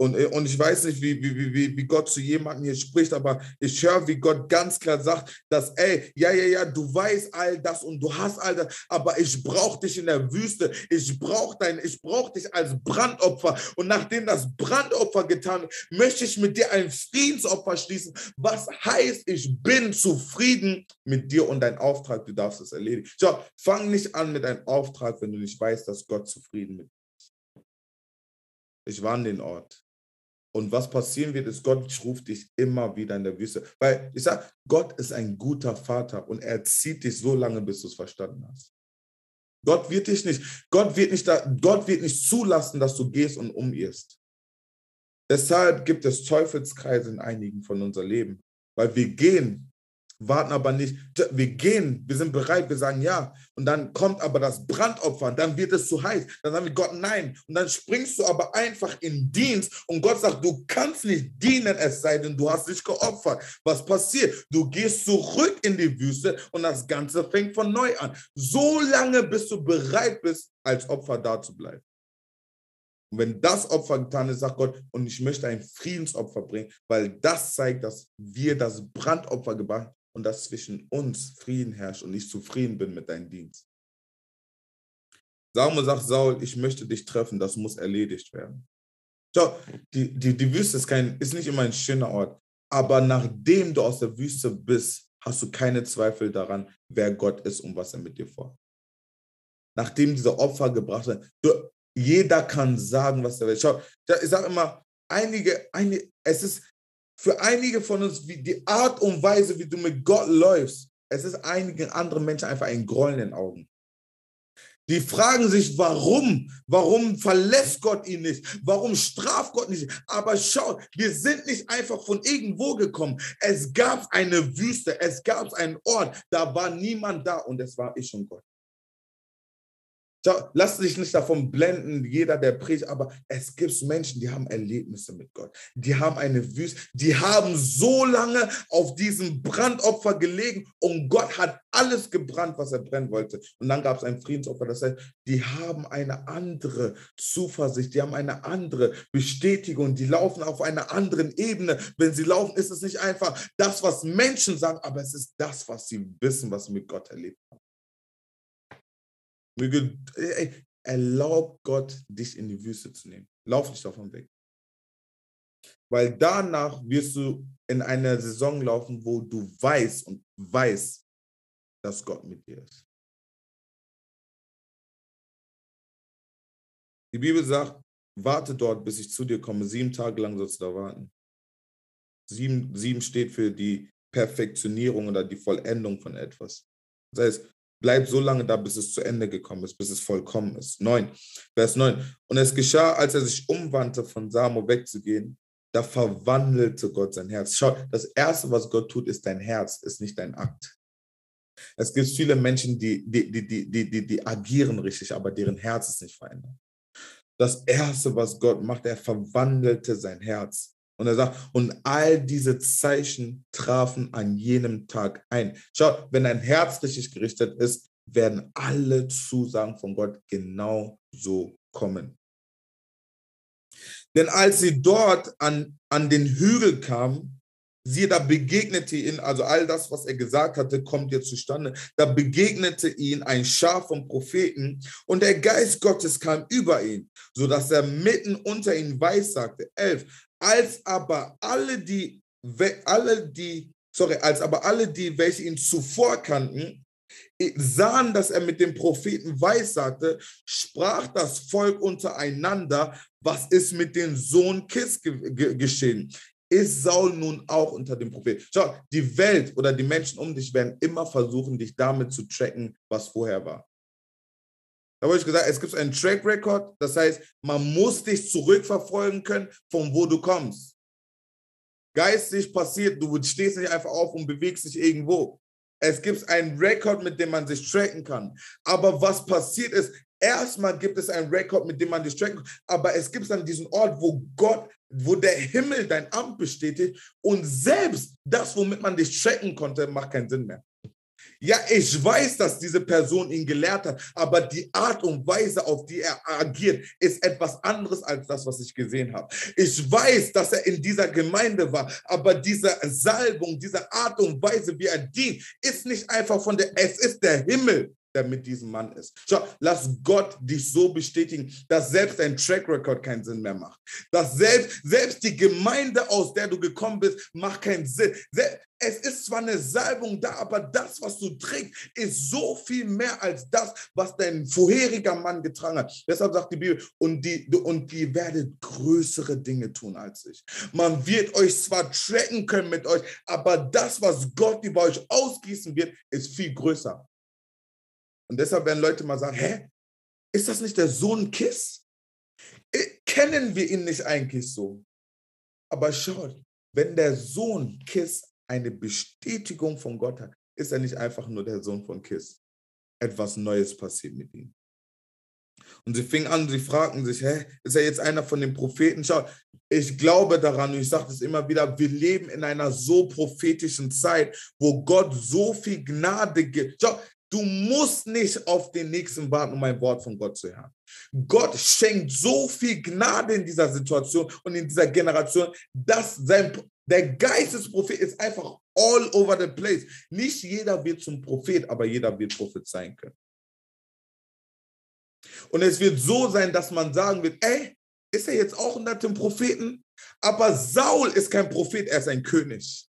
Und, äh, und ich weiß nicht, wie, wie, wie, wie Gott zu jemandem hier spricht, aber ich höre, wie Gott ganz klar sagt, dass, ey, ja, ja, ja, du weißt all das und du hast all das, aber ich brauche dich in der Wüste. Ich brauche dein, ich brauche dich als Brandopfer. Und nachdem das Brandopfer getan wird, möchte ich mit dir ein Friedensopfer schließen, was heißt, ich bin zufrieden mit dir und dein Auftrag, du darfst es erledigen. So, fang nicht an mit einem Auftrag, wenn du nicht weißt, dass Gott zufrieden mit dir ist. Ich war an den Ort. Und was passieren wird, ist, Gott ruft dich immer wieder in der Wüste. Weil ich sage, Gott ist ein guter Vater und er zieht dich so lange, bis du es verstanden hast. Gott wird dich nicht, Gott wird nicht, da, Gott wird nicht zulassen, dass du gehst und umirrst. Deshalb gibt es Teufelskreise in einigen von unser Leben, weil wir gehen, warten aber nicht. Wir gehen, wir sind bereit, wir sagen ja. Und dann kommt aber das Brandopfer, dann wird es zu heiß. Dann sagen wir Gott nein. Und dann springst du aber einfach in Dienst und Gott sagt, du kannst nicht dienen, es sei denn, du hast dich geopfert. Was passiert? Du gehst zurück in die Wüste und das Ganze fängt von neu an. So lange, bis du bereit bist, als Opfer da zu bleiben. Und wenn das Opfer getan ist, sagt Gott, und ich möchte ein Friedensopfer bringen, weil das zeigt, dass wir das Brandopfer gebracht und dass zwischen uns Frieden herrscht und ich zufrieden bin mit deinem Dienst. Samuel sagt Saul, ich möchte dich treffen, das muss erledigt werden. Schau, die, die, die Wüste ist, kein, ist nicht immer ein schöner Ort, aber nachdem du aus der Wüste bist, hast du keine Zweifel daran, wer Gott ist und was er mit dir vorhat. Nachdem diese Opfer gebracht werden, jeder kann sagen, was er will. Schau, ich sage immer, einige, einige, es ist für einige von uns wie die Art und Weise, wie du mit Gott läufst, es ist einigen anderen Menschen einfach ein Grollen in den Augen. Die fragen sich, warum? Warum verlässt Gott ihn nicht? Warum straft Gott nicht? Aber schau, wir sind nicht einfach von irgendwo gekommen. Es gab eine Wüste, es gab einen Ort, da war niemand da und es war ich und Gott. Lass dich nicht davon blenden, jeder, der predigt, aber es gibt Menschen, die haben Erlebnisse mit Gott. Die haben eine Wüste, die haben so lange auf diesem Brandopfer gelegen und Gott hat alles gebrannt, was er brennen wollte. Und dann gab es ein Friedensopfer. Das heißt, die haben eine andere Zuversicht, die haben eine andere Bestätigung, die laufen auf einer anderen Ebene. Wenn sie laufen, ist es nicht einfach das, was Menschen sagen, aber es ist das, was sie wissen, was sie mit Gott erlebt haben. Erlaub Gott, dich in die Wüste zu nehmen. Lauf nicht davon weg. Weil danach wirst du in eine Saison laufen, wo du weißt und weißt, dass Gott mit dir ist. Die Bibel sagt, warte dort, bis ich zu dir komme. Sieben Tage lang sollst du da warten. Sieben, sieben steht für die Perfektionierung oder die Vollendung von etwas. Das heißt, Bleib so lange da, bis es zu Ende gekommen ist, bis es vollkommen ist. 9, Vers 9. Und es geschah, als er sich umwandte, von Samo wegzugehen, da verwandelte Gott sein Herz. Schau, das Erste, was Gott tut, ist dein Herz, ist nicht dein Akt. Es gibt viele Menschen, die, die, die, die, die, die, die agieren richtig, aber deren Herz ist nicht verändert. Das Erste, was Gott macht, er verwandelte sein Herz. Und er sagt, und all diese Zeichen trafen an jenem Tag ein. Schau, wenn dein Herz richtig gerichtet ist, werden alle Zusagen von Gott genau so kommen. Denn als sie dort an, an den Hügel kamen, siehe, da begegnete ihn, also all das, was er gesagt hatte, kommt jetzt zustande. Da begegnete ihn ein Schaf von Propheten und der Geist Gottes kam über ihn, sodass er mitten unter ihnen weissagte. Elf, als aber alle die, alle die, sorry, als aber alle die, welche ihn zuvor kannten, sahen, dass er mit dem Propheten weissagte, sprach das Volk untereinander, was ist mit dem Sohn Kis ge ge geschehen? Ist Saul nun auch unter dem Propheten? Schau, die Welt oder die Menschen um dich werden immer versuchen, dich damit zu tracken, was vorher war. Da habe ich gesagt, es gibt einen Track Record, das heißt, man muss dich zurückverfolgen können, von wo du kommst. Geistig passiert, du stehst nicht einfach auf und bewegst dich irgendwo. Es gibt einen Rekord, mit dem man sich tracken kann. Aber was passiert ist, erstmal gibt es einen Rekord, mit dem man dich tracken kann. Aber es gibt dann diesen Ort, wo Gott, wo der Himmel dein Amt bestätigt und selbst das, womit man dich tracken konnte, macht keinen Sinn mehr. Ja, ich weiß, dass diese Person ihn gelehrt hat, aber die Art und Weise, auf die er agiert, ist etwas anderes als das, was ich gesehen habe. Ich weiß, dass er in dieser Gemeinde war, aber diese Salbung, diese Art und Weise, wie er dient, ist nicht einfach von der, es ist der Himmel, der mit diesem Mann ist. Schau, lass Gott dich so bestätigen, dass selbst ein Track Record keinen Sinn mehr macht. Dass selbst, selbst die Gemeinde, aus der du gekommen bist, macht keinen Sinn. Es ist zwar eine Salbung da, aber das, was du trägst, ist so viel mehr als das, was dein vorheriger Mann getragen hat. Deshalb sagt die Bibel, und die, und die werdet größere Dinge tun als ich. Man wird euch zwar tracken können mit euch, aber das, was Gott über euch ausgießen wird, ist viel größer. Und deshalb werden Leute mal sagen, hä, ist das nicht der Sohn Kiss? Kennen wir ihn nicht eigentlich so? Aber schaut, wenn der Sohn Kiss eine Bestätigung von Gott hat, ist er nicht einfach nur der Sohn von Kiss. Etwas Neues passiert mit ihm. Und sie fingen an, sie fragten sich, hä, ist er jetzt einer von den Propheten? Schau, ich glaube daran und ich sage das immer wieder, wir leben in einer so prophetischen Zeit, wo Gott so viel Gnade gibt. Schau, du musst nicht auf den nächsten warten, um ein Wort von Gott zu hören. Gott schenkt so viel Gnade in dieser Situation und in dieser Generation, dass sein, der Geistesprophet ist einfach all over the place. Nicht jeder wird zum Prophet, aber jeder wird Prophet sein können. Und es wird so sein, dass man sagen wird, ey, ist er jetzt auch unter dem Propheten? Aber Saul ist kein Prophet, er ist ein König.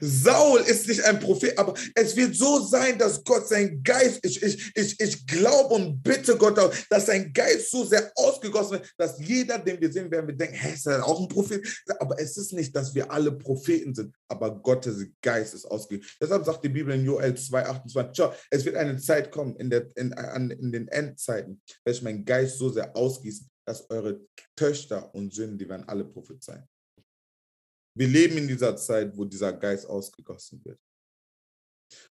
Saul ist nicht ein Prophet, aber es wird so sein, dass Gott sein Geist, ich, ich, ich, ich glaube und bitte Gott, dass sein Geist so sehr ausgegossen wird, dass jeder, den wir sehen, werden wir denken, hä, ist er auch ein Prophet? Aber es ist nicht, dass wir alle Propheten sind, aber Gottes Geist ist ausgegossen. Deshalb sagt die Bibel in Joel 2,28, schau, es wird eine Zeit kommen in, der, in, in den Endzeiten, werde ich meinen Geist so sehr ausgießen, dass eure Töchter und Söhne, die werden alle Prophet sein. Wir leben in dieser Zeit, wo dieser Geist ausgegossen wird.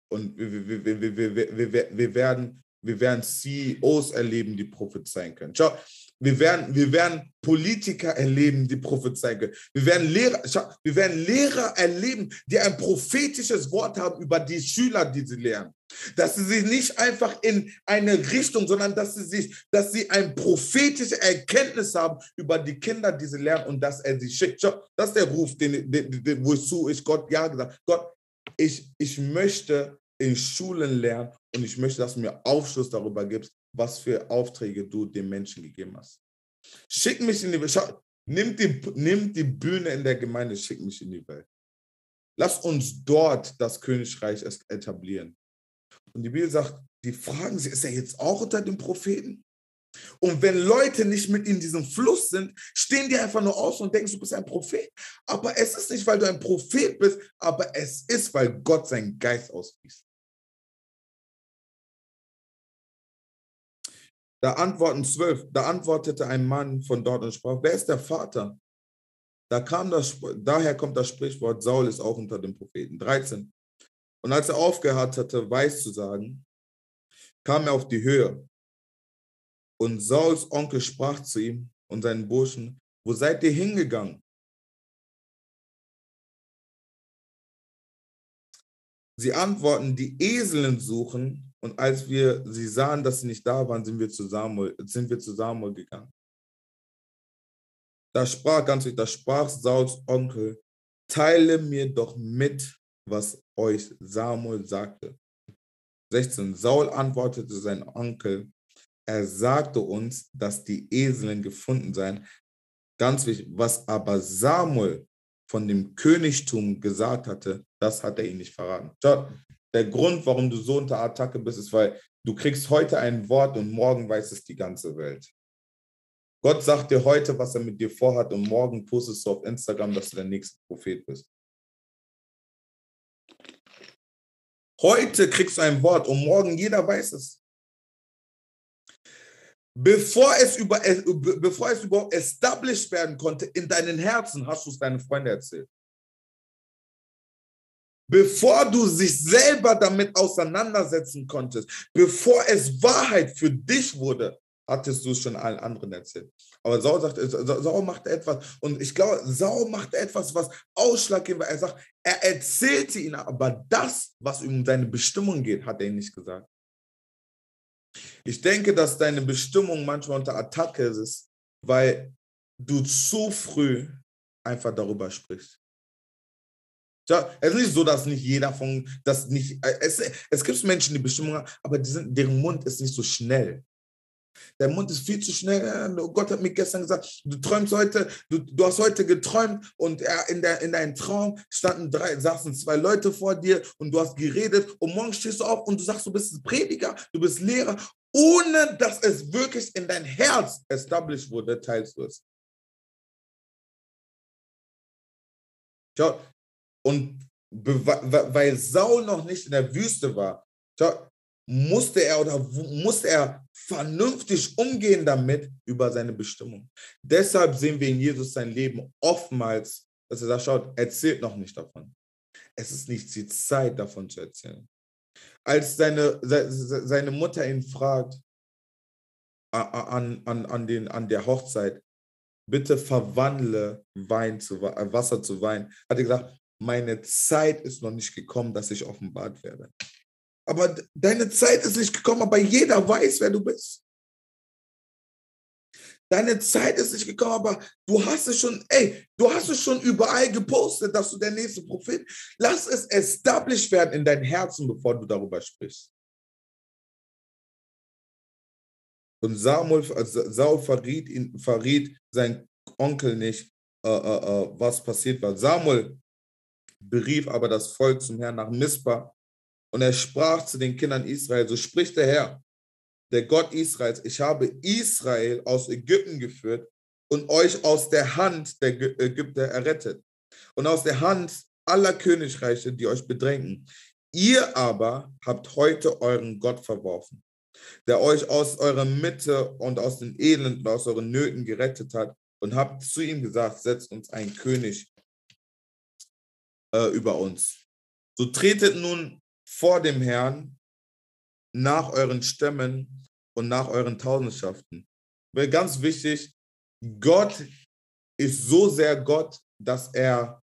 Und wir, wir, wir, wir, wir, werden, wir werden CEOs erleben, die prophezeien können. Schau, wir werden, wir werden Politiker erleben, die prophezeien können. Wir werden, Lehrer, wir werden Lehrer erleben, die ein prophetisches Wort haben über die Schüler, die sie lehren. Dass sie sich nicht einfach in eine Richtung, sondern dass sie sich, dass sie ein prophetische Erkenntnis haben über die Kinder, die sie lernen und dass er sie schickt. Das ist der Ruf, den, den, den, wozu ich Gott ja gesagt Gott, ich, ich möchte in Schulen lernen und ich möchte, dass du mir Aufschluss darüber gibst, was für Aufträge du den Menschen gegeben hast. Schick mich in die Welt. Schau, nimm die, nimm die Bühne in der Gemeinde, schick mich in die Welt. Lass uns dort das Königreich etablieren. Und die Bibel sagt, die fragen sie, ist er jetzt auch unter den Propheten? Und wenn Leute nicht mit in diesem Fluss sind, stehen die einfach nur aus und denken, du bist ein Prophet. Aber es ist nicht, weil du ein Prophet bist, aber es ist, weil Gott seinen Geist ausgießt. Da antworten zwölf, da antwortete ein Mann von dort und sprach, wer ist der Vater? Da kam das, daher kommt das Sprichwort, Saul ist auch unter den Propheten. 13. Und als er aufgehört hatte, weiß zu sagen, kam er auf die Höhe. Und Sauls Onkel sprach zu ihm und seinen Burschen, wo seid ihr hingegangen? Sie antworten, die Eseln suchen und als wir sie sahen, dass sie nicht da waren, sind wir zu Samuel, sind wir zu Samuel gegangen. Da sprach ganz wichtig, da sprach Sauls Onkel, teile mir doch mit, was euch Samuel sagte. 16. Saul antwortete sein Onkel, er sagte uns, dass die Eseln gefunden seien. Ganz wichtig, was aber Samuel von dem Königtum gesagt hatte, das hat er ihm nicht verraten. Schau, der Grund, warum du so unter Attacke bist, ist, weil du kriegst heute ein Wort und morgen weiß es die ganze Welt. Gott sagt dir heute, was er mit dir vorhat und morgen postest du auf Instagram, dass du der nächste Prophet bist. Heute kriegst du ein Wort und morgen jeder weiß es. Bevor es, über, bevor es überhaupt established werden konnte in deinen Herzen, hast du es deinen Freunden erzählt. Bevor du dich selber damit auseinandersetzen konntest, bevor es Wahrheit für dich wurde, hattest du es schon allen anderen erzählt. Aber Saul sagt, Saul macht etwas, und ich glaube, Saul macht etwas, was ausschlaggebend war. Er sagt, er erzählte ihnen, aber das, was um seine Bestimmung geht, hat er ihnen nicht gesagt. Ich denke, dass deine Bestimmung manchmal unter Attacke ist, weil du zu früh einfach darüber sprichst. Ja, es ist nicht so, dass nicht jeder von, dass nicht, äh, es, es gibt Menschen, die Bestimmung haben, aber sind, deren Mund ist nicht so schnell. Der Mund ist viel zu schnell. Gott hat mir gestern gesagt, du träumst heute, du, du hast heute geträumt und in, der, in deinem Traum standen drei, saßen zwei Leute vor dir und du hast geredet und morgen stehst du auf und du sagst, du bist Prediger, du bist Lehrer, ohne dass es wirklich in dein Herz established wurde, teilst du es. Schau, und weil Saul noch nicht in der Wüste war, musste er oder musste er vernünftig umgehen damit über seine Bestimmung. Deshalb sehen wir in Jesus sein Leben oftmals, dass er sagt, schaut, erzählt noch nicht davon. Es ist nicht die Zeit, davon zu erzählen. Als seine, seine Mutter ihn fragt an, an, an, den, an der Hochzeit, bitte verwandle Wein zu, äh, Wasser zu Wein, hat er gesagt, meine Zeit ist noch nicht gekommen, dass ich offenbart werde. Aber deine Zeit ist nicht gekommen, aber jeder weiß, wer du bist. Deine Zeit ist nicht gekommen, aber du hast es schon, ey, du hast es schon überall gepostet, dass du der nächste Prophet. Lass es established werden in dein Herzen, bevor du darüber sprichst. Und Samuel, also Saul verriet, ihn, verriet sein Onkel nicht, äh, äh, äh, was passiert war. Samuel berief aber das Volk zum Herrn nach Mispa und er sprach zu den Kindern Israel, so spricht der Herr, der Gott Israels, ich habe Israel aus Ägypten geführt und euch aus der Hand der Ägypter errettet und aus der Hand aller Königreiche, die euch bedrängen. Ihr aber habt heute euren Gott verworfen, der euch aus eurer Mitte und aus den Elenden aus euren Nöten gerettet hat und habt zu ihm gesagt, setzt uns einen König äh, über uns. So tretet nun vor dem Herrn nach euren Stämmen und nach euren Tausendschaften. Weil ganz wichtig, Gott ist so sehr Gott, dass er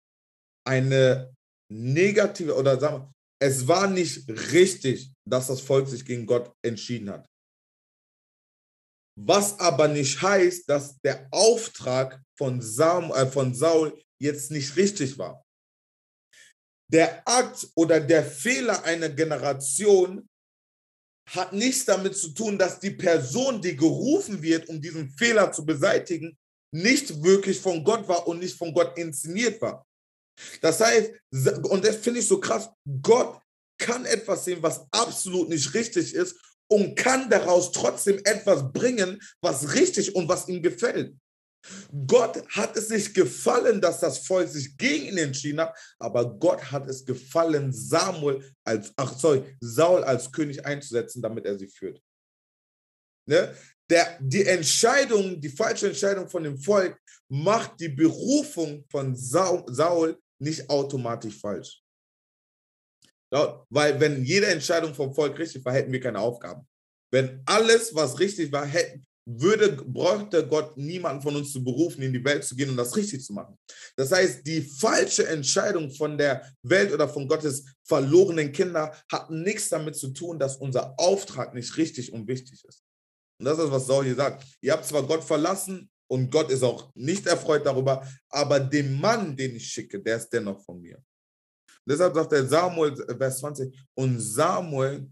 eine negative oder sagen wir, es war nicht richtig, dass das Volk sich gegen Gott entschieden hat. Was aber nicht heißt, dass der Auftrag von, äh, von Saul jetzt nicht richtig war. Der Akt oder der Fehler einer Generation hat nichts damit zu tun, dass die Person, die gerufen wird, um diesen Fehler zu beseitigen, nicht wirklich von Gott war und nicht von Gott inszeniert war. Das heißt, und das finde ich so krass, Gott kann etwas sehen, was absolut nicht richtig ist und kann daraus trotzdem etwas bringen, was richtig und was ihm gefällt. Gott hat es nicht gefallen, dass das Volk sich gegen ihn entschieden hat, aber Gott hat es gefallen, Samuel als, ach sorry, Saul als König einzusetzen, damit er sie führt. Ne? Der, die Entscheidung, die falsche Entscheidung von dem Volk macht die Berufung von Saul nicht automatisch falsch. Weil wenn jede Entscheidung vom Volk richtig war, hätten wir keine Aufgaben. Wenn alles, was richtig war, hätten, würde, bräuchte Gott niemanden von uns zu berufen, in die Welt zu gehen und das richtig zu machen. Das heißt, die falsche Entscheidung von der Welt oder von Gottes verlorenen Kinder hat nichts damit zu tun, dass unser Auftrag nicht richtig und wichtig ist. Und das ist, was Saul hier sagt. Ihr habt zwar Gott verlassen und Gott ist auch nicht erfreut darüber, aber den Mann, den ich schicke, der ist dennoch von mir. Deshalb sagt der Samuel, Vers 20, und Samuel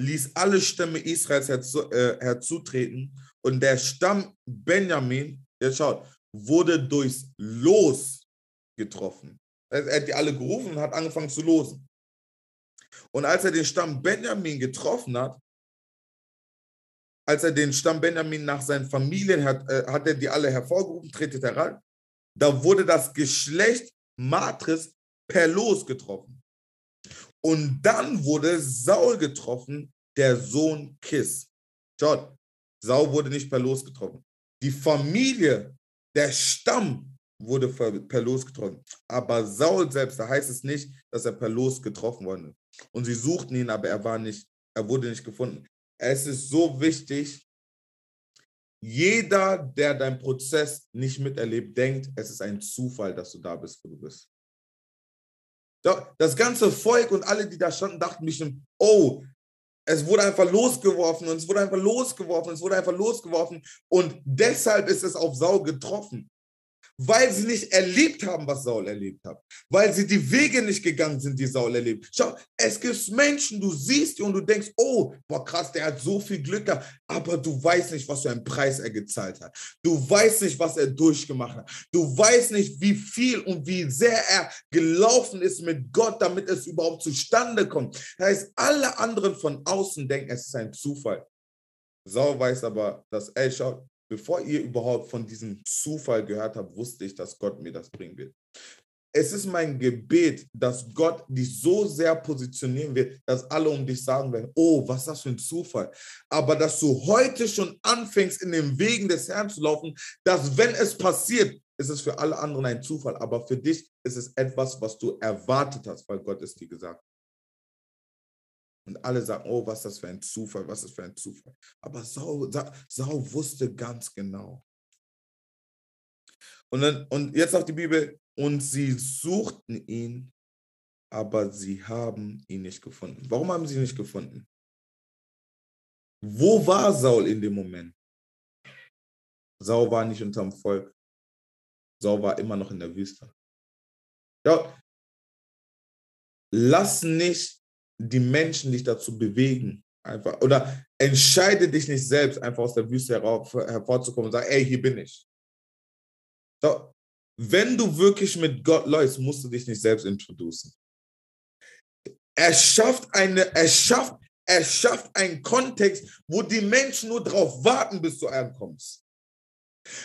ließ alle Stämme Israels herzu, äh, herzutreten und der Stamm Benjamin, jetzt schaut, wurde durchs Los getroffen. Er hat die alle gerufen und hat angefangen zu losen. Und als er den Stamm Benjamin getroffen hat, als er den Stamm Benjamin nach seinen Familien hat, äh, hat er die alle hervorgerufen, tretet heran. Da wurde das Geschlecht Matris per Los getroffen. Und dann wurde Saul getroffen, der Sohn Kis. Schaut, Saul wurde nicht per Los getroffen. Die Familie, der Stamm wurde per Los getroffen. Aber Saul selbst, da heißt es nicht, dass er per Los getroffen wurde. Und sie suchten ihn, aber er war nicht, er wurde nicht gefunden. Es ist so wichtig, jeder, der deinen Prozess nicht miterlebt, denkt, es ist ein Zufall, dass du da bist, wo du bist. Das ganze Volk und alle, die da standen, dachten bestimmt, oh, es wurde einfach losgeworfen und es wurde einfach losgeworfen, und es wurde einfach losgeworfen. Und deshalb ist es auf Sau getroffen weil sie nicht erlebt haben, was Saul erlebt hat, weil sie die Wege nicht gegangen sind, die Saul erlebt. Schau, es gibt Menschen, du siehst die und du denkst, oh, boah, krass, der hat so viel Glück gehabt, aber du weißt nicht, was für einen Preis er gezahlt hat. Du weißt nicht, was er durchgemacht hat. Du weißt nicht, wie viel und wie sehr er gelaufen ist mit Gott, damit es überhaupt zustande kommt. Das heißt, alle anderen von außen denken, es ist ein Zufall. Saul weiß aber, dass, ey, schau, bevor ihr überhaupt von diesem Zufall gehört habt, wusste ich, dass Gott mir das bringen wird. Es ist mein Gebet, dass Gott dich so sehr positionieren wird, dass alle um dich sagen werden, oh, was ist das für ein Zufall. Aber dass du heute schon anfängst, in den Wegen des Herrn zu laufen, dass wenn es passiert, ist es für alle anderen ein Zufall, aber für dich ist es etwas, was du erwartet hast, weil Gott es dir gesagt hat. Und alle sagen, oh, was ist das für ein Zufall, was ist das für ein Zufall. Aber Saul, Saul wusste ganz genau. Und, dann, und jetzt sagt die Bibel, und sie suchten ihn, aber sie haben ihn nicht gefunden. Warum haben sie ihn nicht gefunden? Wo war Saul in dem Moment? Saul war nicht unterm Volk. Saul war immer noch in der Wüste. Ja, lass nicht die Menschen dich dazu bewegen, einfach, oder entscheide dich nicht selbst, einfach aus der Wüste hervorzukommen und sagen, ey, hier bin ich. So, wenn du wirklich mit Gott läufst, musst du dich nicht selbst introducen. Er schafft eine, er schafft, er schafft einen Kontext, wo die Menschen nur darauf warten, bis du ankommst.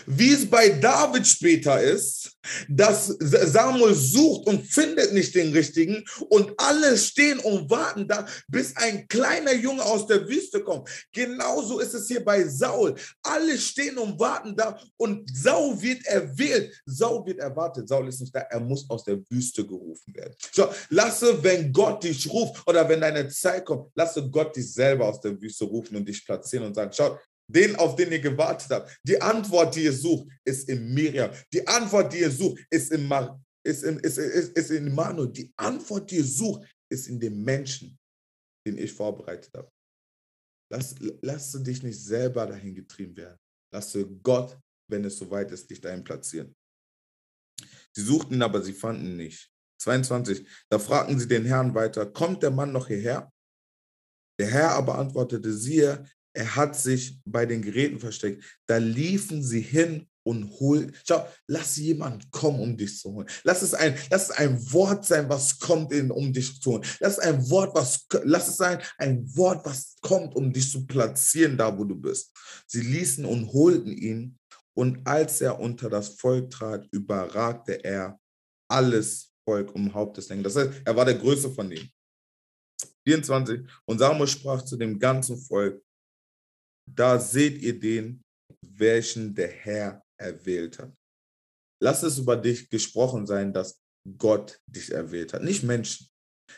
Wie es bei David später ist, dass Samuel sucht und findet nicht den richtigen und alle stehen und warten da, bis ein kleiner Junge aus der Wüste kommt. Genauso ist es hier bei Saul. Alle stehen und warten da und Saul wird erwählt. Saul wird erwartet. Saul ist nicht da. Er muss aus der Wüste gerufen werden. So, lasse, wenn Gott dich ruft oder wenn deine Zeit kommt, lasse Gott dich selber aus der Wüste rufen und dich platzieren und sagen, schau, den, auf den ihr gewartet habt. Die Antwort, die ihr sucht, ist in Miriam. Die Antwort, die ihr sucht, ist in, Mar ist in, ist, ist, ist in Manu. Die Antwort, die ihr sucht, ist in dem Menschen, den ich vorbereitet habe. Lass, lass dich nicht selber dahin getrieben werden. Lass Gott, wenn es soweit ist, dich dahin platzieren. Sie suchten aber sie fanden nicht. 22. Da fragten sie den Herrn weiter, kommt der Mann noch hierher? Der Herr aber antwortete, siehe, er hat sich bei den Geräten versteckt. Da liefen sie hin und holen. Schau, lass jemand kommen, um dich zu holen. Lass es ein, lass es ein Wort sein, was kommt, in, um dich zu holen. Lass es ein Wort, was, lass es sein, ein Wort, was kommt, um dich zu platzieren, da wo du bist. Sie ließen und holten ihn. Und als er unter das Volk trat, überragte er alles Volk um Haupteslänge. Das heißt, er war der Größte von ihnen. 24. Und Samuel sprach zu dem ganzen Volk, da seht ihr den, welchen der Herr erwählt hat. Lass es über dich gesprochen sein, dass Gott dich erwählt hat, nicht Menschen.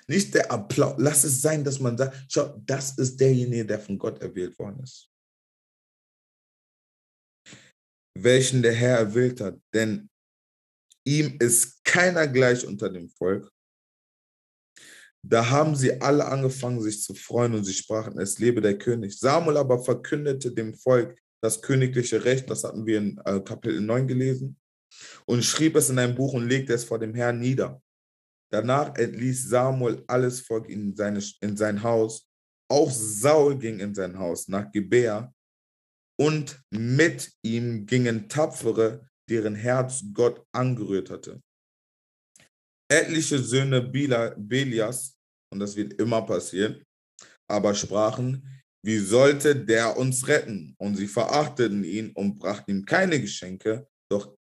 Nicht der Applaus. Lass es sein, dass man sagt, schau, das ist derjenige, der von Gott erwählt worden ist. Welchen der Herr erwählt hat, denn ihm ist keiner gleich unter dem Volk da haben sie alle angefangen, sich zu freuen und sie sprachen, es lebe der König. Samuel aber verkündete dem Volk das königliche Recht, das hatten wir in äh, Kapitel 9 gelesen, und schrieb es in ein Buch und legte es vor dem Herrn nieder. Danach entließ Samuel alles Volk in, seine, in sein Haus. Auch Saul ging in sein Haus nach Gebär und mit ihm gingen Tapfere, deren Herz Gott angerührt hatte etliche Söhne Belias, und das wird immer passieren, aber sprachen, wie sollte der uns retten? Und sie verachteten ihn und brachten ihm keine Geschenke, doch,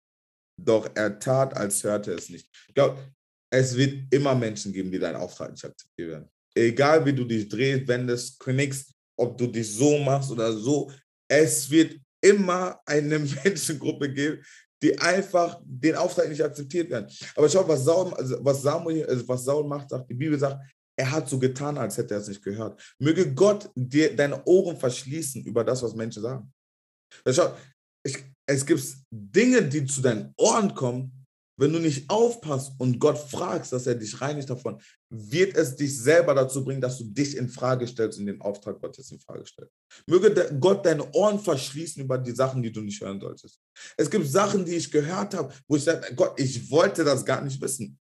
doch er tat, als hörte es nicht. Ich glaube, es wird immer Menschen geben, die deinen Auftrag nicht akzeptieren. Egal wie du dich drehst, wendest, knickst, ob du dich so machst oder so, es wird immer eine Menschengruppe geben, die einfach den Auftrag nicht akzeptiert werden. Aber schau, was Saul, also was Samuel, also was Saul macht, sagt, die Bibel sagt, er hat so getan, als hätte er es nicht gehört. Möge Gott dir deine Ohren verschließen über das, was Menschen sagen. Schau, ich, es gibt Dinge, die zu deinen Ohren kommen, wenn du nicht aufpasst und Gott fragst, dass er dich reinigt davon, wird es dich selber dazu bringen, dass du dich in Frage stellst und den Auftrag Gottes in Frage stellst. Möge Gott deine Ohren verschließen über die Sachen, die du nicht hören solltest. Es gibt Sachen, die ich gehört habe, wo ich sage, Gott, ich wollte das gar nicht wissen.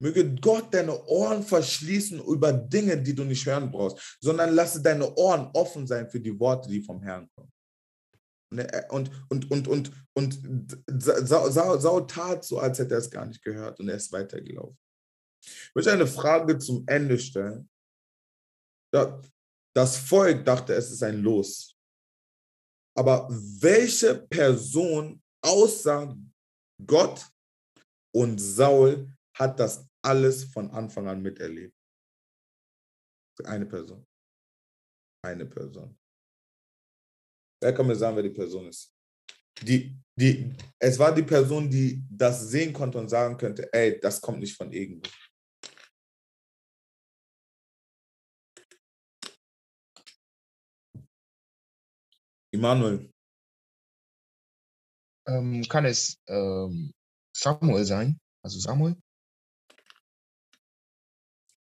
Möge Gott deine Ohren verschließen über Dinge, die du nicht hören brauchst, sondern lasse deine Ohren offen sein für die Worte, die vom Herrn kommen. Und, und, und, und, und Saul, Saul tat so, als hätte er es gar nicht gehört und er ist weitergelaufen. Ich möchte eine Frage zum Ende stellen. Das Volk dachte, es ist ein Los. Aber welche Person außer Gott und Saul hat das alles von Anfang an miterlebt? Eine Person. Eine Person. Wer kann mir sagen, wer die Person ist? Die, die, es war die Person, die das sehen konnte und sagen könnte, ey, das kommt nicht von irgendwo. Immanuel. Ähm, kann es ähm, Samuel sein? Also Samuel?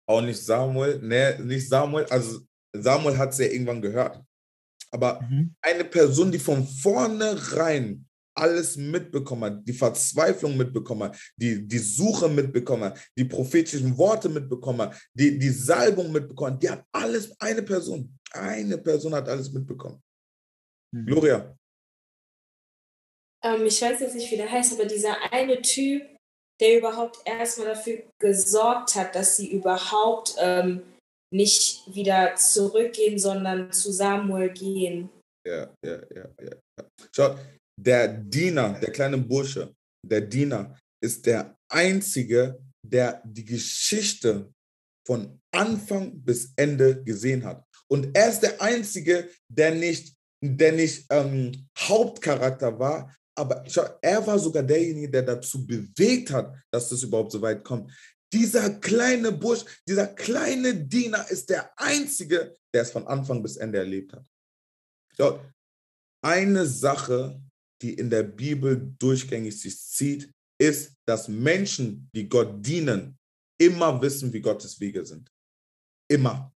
Auch nicht Samuel. Nee, nicht Samuel. Also Samuel hat es ja irgendwann gehört. Aber mhm. eine Person, die von vornherein alles mitbekommen hat, die Verzweiflung mitbekommen hat, die, die Suche mitbekommen hat, die prophetischen Worte mitbekommen hat, die, die Salbung mitbekommen hat, die hat alles, eine Person, eine Person hat alles mitbekommen. Mhm. Gloria. Ähm, ich weiß jetzt nicht, wie der heißt, aber dieser eine Typ, der überhaupt erstmal dafür gesorgt hat, dass sie überhaupt ähm, nicht wieder zurückgehen, sondern zu Samuel gehen. Ja, ja, ja, ja. Schaut, der Diener, der kleine Bursche, der Diener ist der Einzige, der die Geschichte von Anfang bis Ende gesehen hat. Und er ist der Einzige, der nicht, der nicht ähm, Hauptcharakter war, aber schau, er war sogar derjenige, der dazu bewegt hat, dass das überhaupt so weit kommt. Dieser kleine Bursch, dieser kleine Diener ist der Einzige, der es von Anfang bis Ende erlebt hat. Schau, eine Sache, die in der Bibel durchgängig sich zieht, ist, dass Menschen, die Gott dienen, immer wissen, wie Gottes Wege sind. Immer.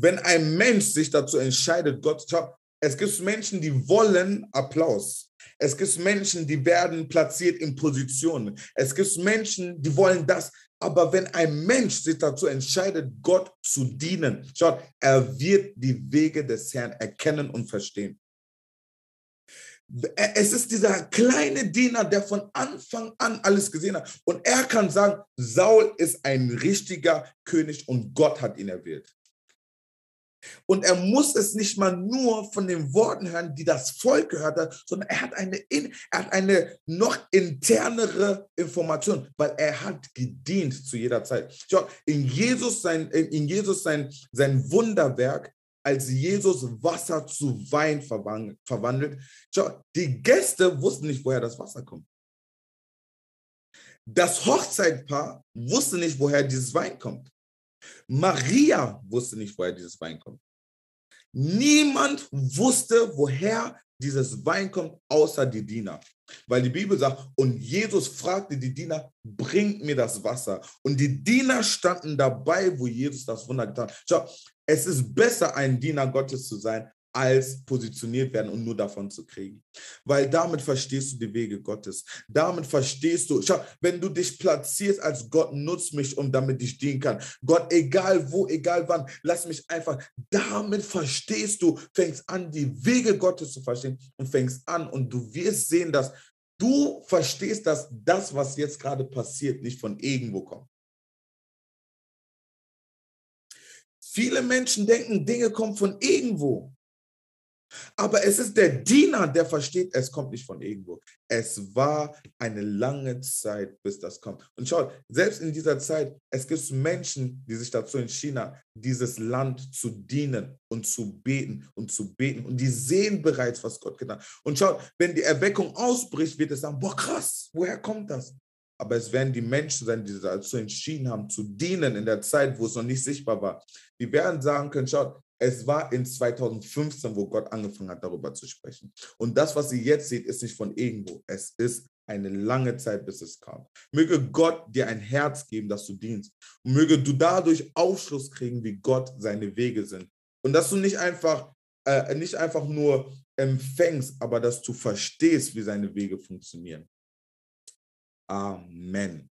Wenn ein Mensch sich dazu entscheidet, Gott, schau, es gibt Menschen, die wollen Applaus. Es gibt Menschen, die werden platziert in Positionen. Es gibt Menschen, die wollen das. Aber wenn ein Mensch sich dazu entscheidet, Gott zu dienen, schaut, er wird die Wege des Herrn erkennen und verstehen. Es ist dieser kleine Diener, der von Anfang an alles gesehen hat. Und er kann sagen, Saul ist ein richtiger König und Gott hat ihn erwählt. Und er muss es nicht mal nur von den Worten hören, die das Volk gehört hat, sondern er hat eine, er hat eine noch internere Information, weil er hat gedient zu jeder Zeit. Schau, in Jesus sein, in Jesus sein, sein Wunderwerk, als Jesus Wasser zu Wein verwandelt, schau, die Gäste wussten nicht, woher das Wasser kommt. Das Hochzeitpaar wusste nicht, woher dieses Wein kommt. Maria wusste nicht, woher dieses Wein kommt. Niemand wusste, woher dieses Wein kommt, außer die Diener. Weil die Bibel sagt, und Jesus fragte die Diener, bringt mir das Wasser. Und die Diener standen dabei, wo Jesus das Wunder getan hat. Schau, es ist besser, ein Diener Gottes zu sein, als positioniert werden und nur davon zu kriegen. Weil damit verstehst du die Wege Gottes. Damit verstehst du, schau, wenn du dich platzierst als Gott nutzt mich, um damit ich dienen kann. Gott, egal wo, egal wann, lass mich einfach. Damit verstehst du, fängst an, die Wege Gottes zu verstehen und fängst an und du wirst sehen, dass du verstehst, dass das, was jetzt gerade passiert, nicht von irgendwo kommt. Viele Menschen denken, Dinge kommen von irgendwo. Aber es ist der Diener, der versteht, es kommt nicht von irgendwo. Es war eine lange Zeit, bis das kommt. Und schaut, selbst in dieser Zeit, es gibt Menschen, die sich dazu entschieden haben, dieses Land zu dienen und zu beten und zu beten. Und die sehen bereits, was Gott getan hat. Und schaut, wenn die Erweckung ausbricht, wird es sagen, boah, krass, woher kommt das? Aber es werden die Menschen sein, die dazu entschieden haben, zu dienen in der Zeit, wo es noch nicht sichtbar war. Die werden sagen können, schaut, es war in 2015, wo Gott angefangen hat, darüber zu sprechen. Und das, was ihr jetzt seht, ist nicht von irgendwo. Es ist eine lange Zeit, bis es kam. Möge Gott dir ein Herz geben, dass du dienst. Und möge du dadurch Aufschluss kriegen, wie Gott seine Wege sind. Und dass du nicht einfach, äh, nicht einfach nur empfängst, aber dass du verstehst, wie seine Wege funktionieren. Amen.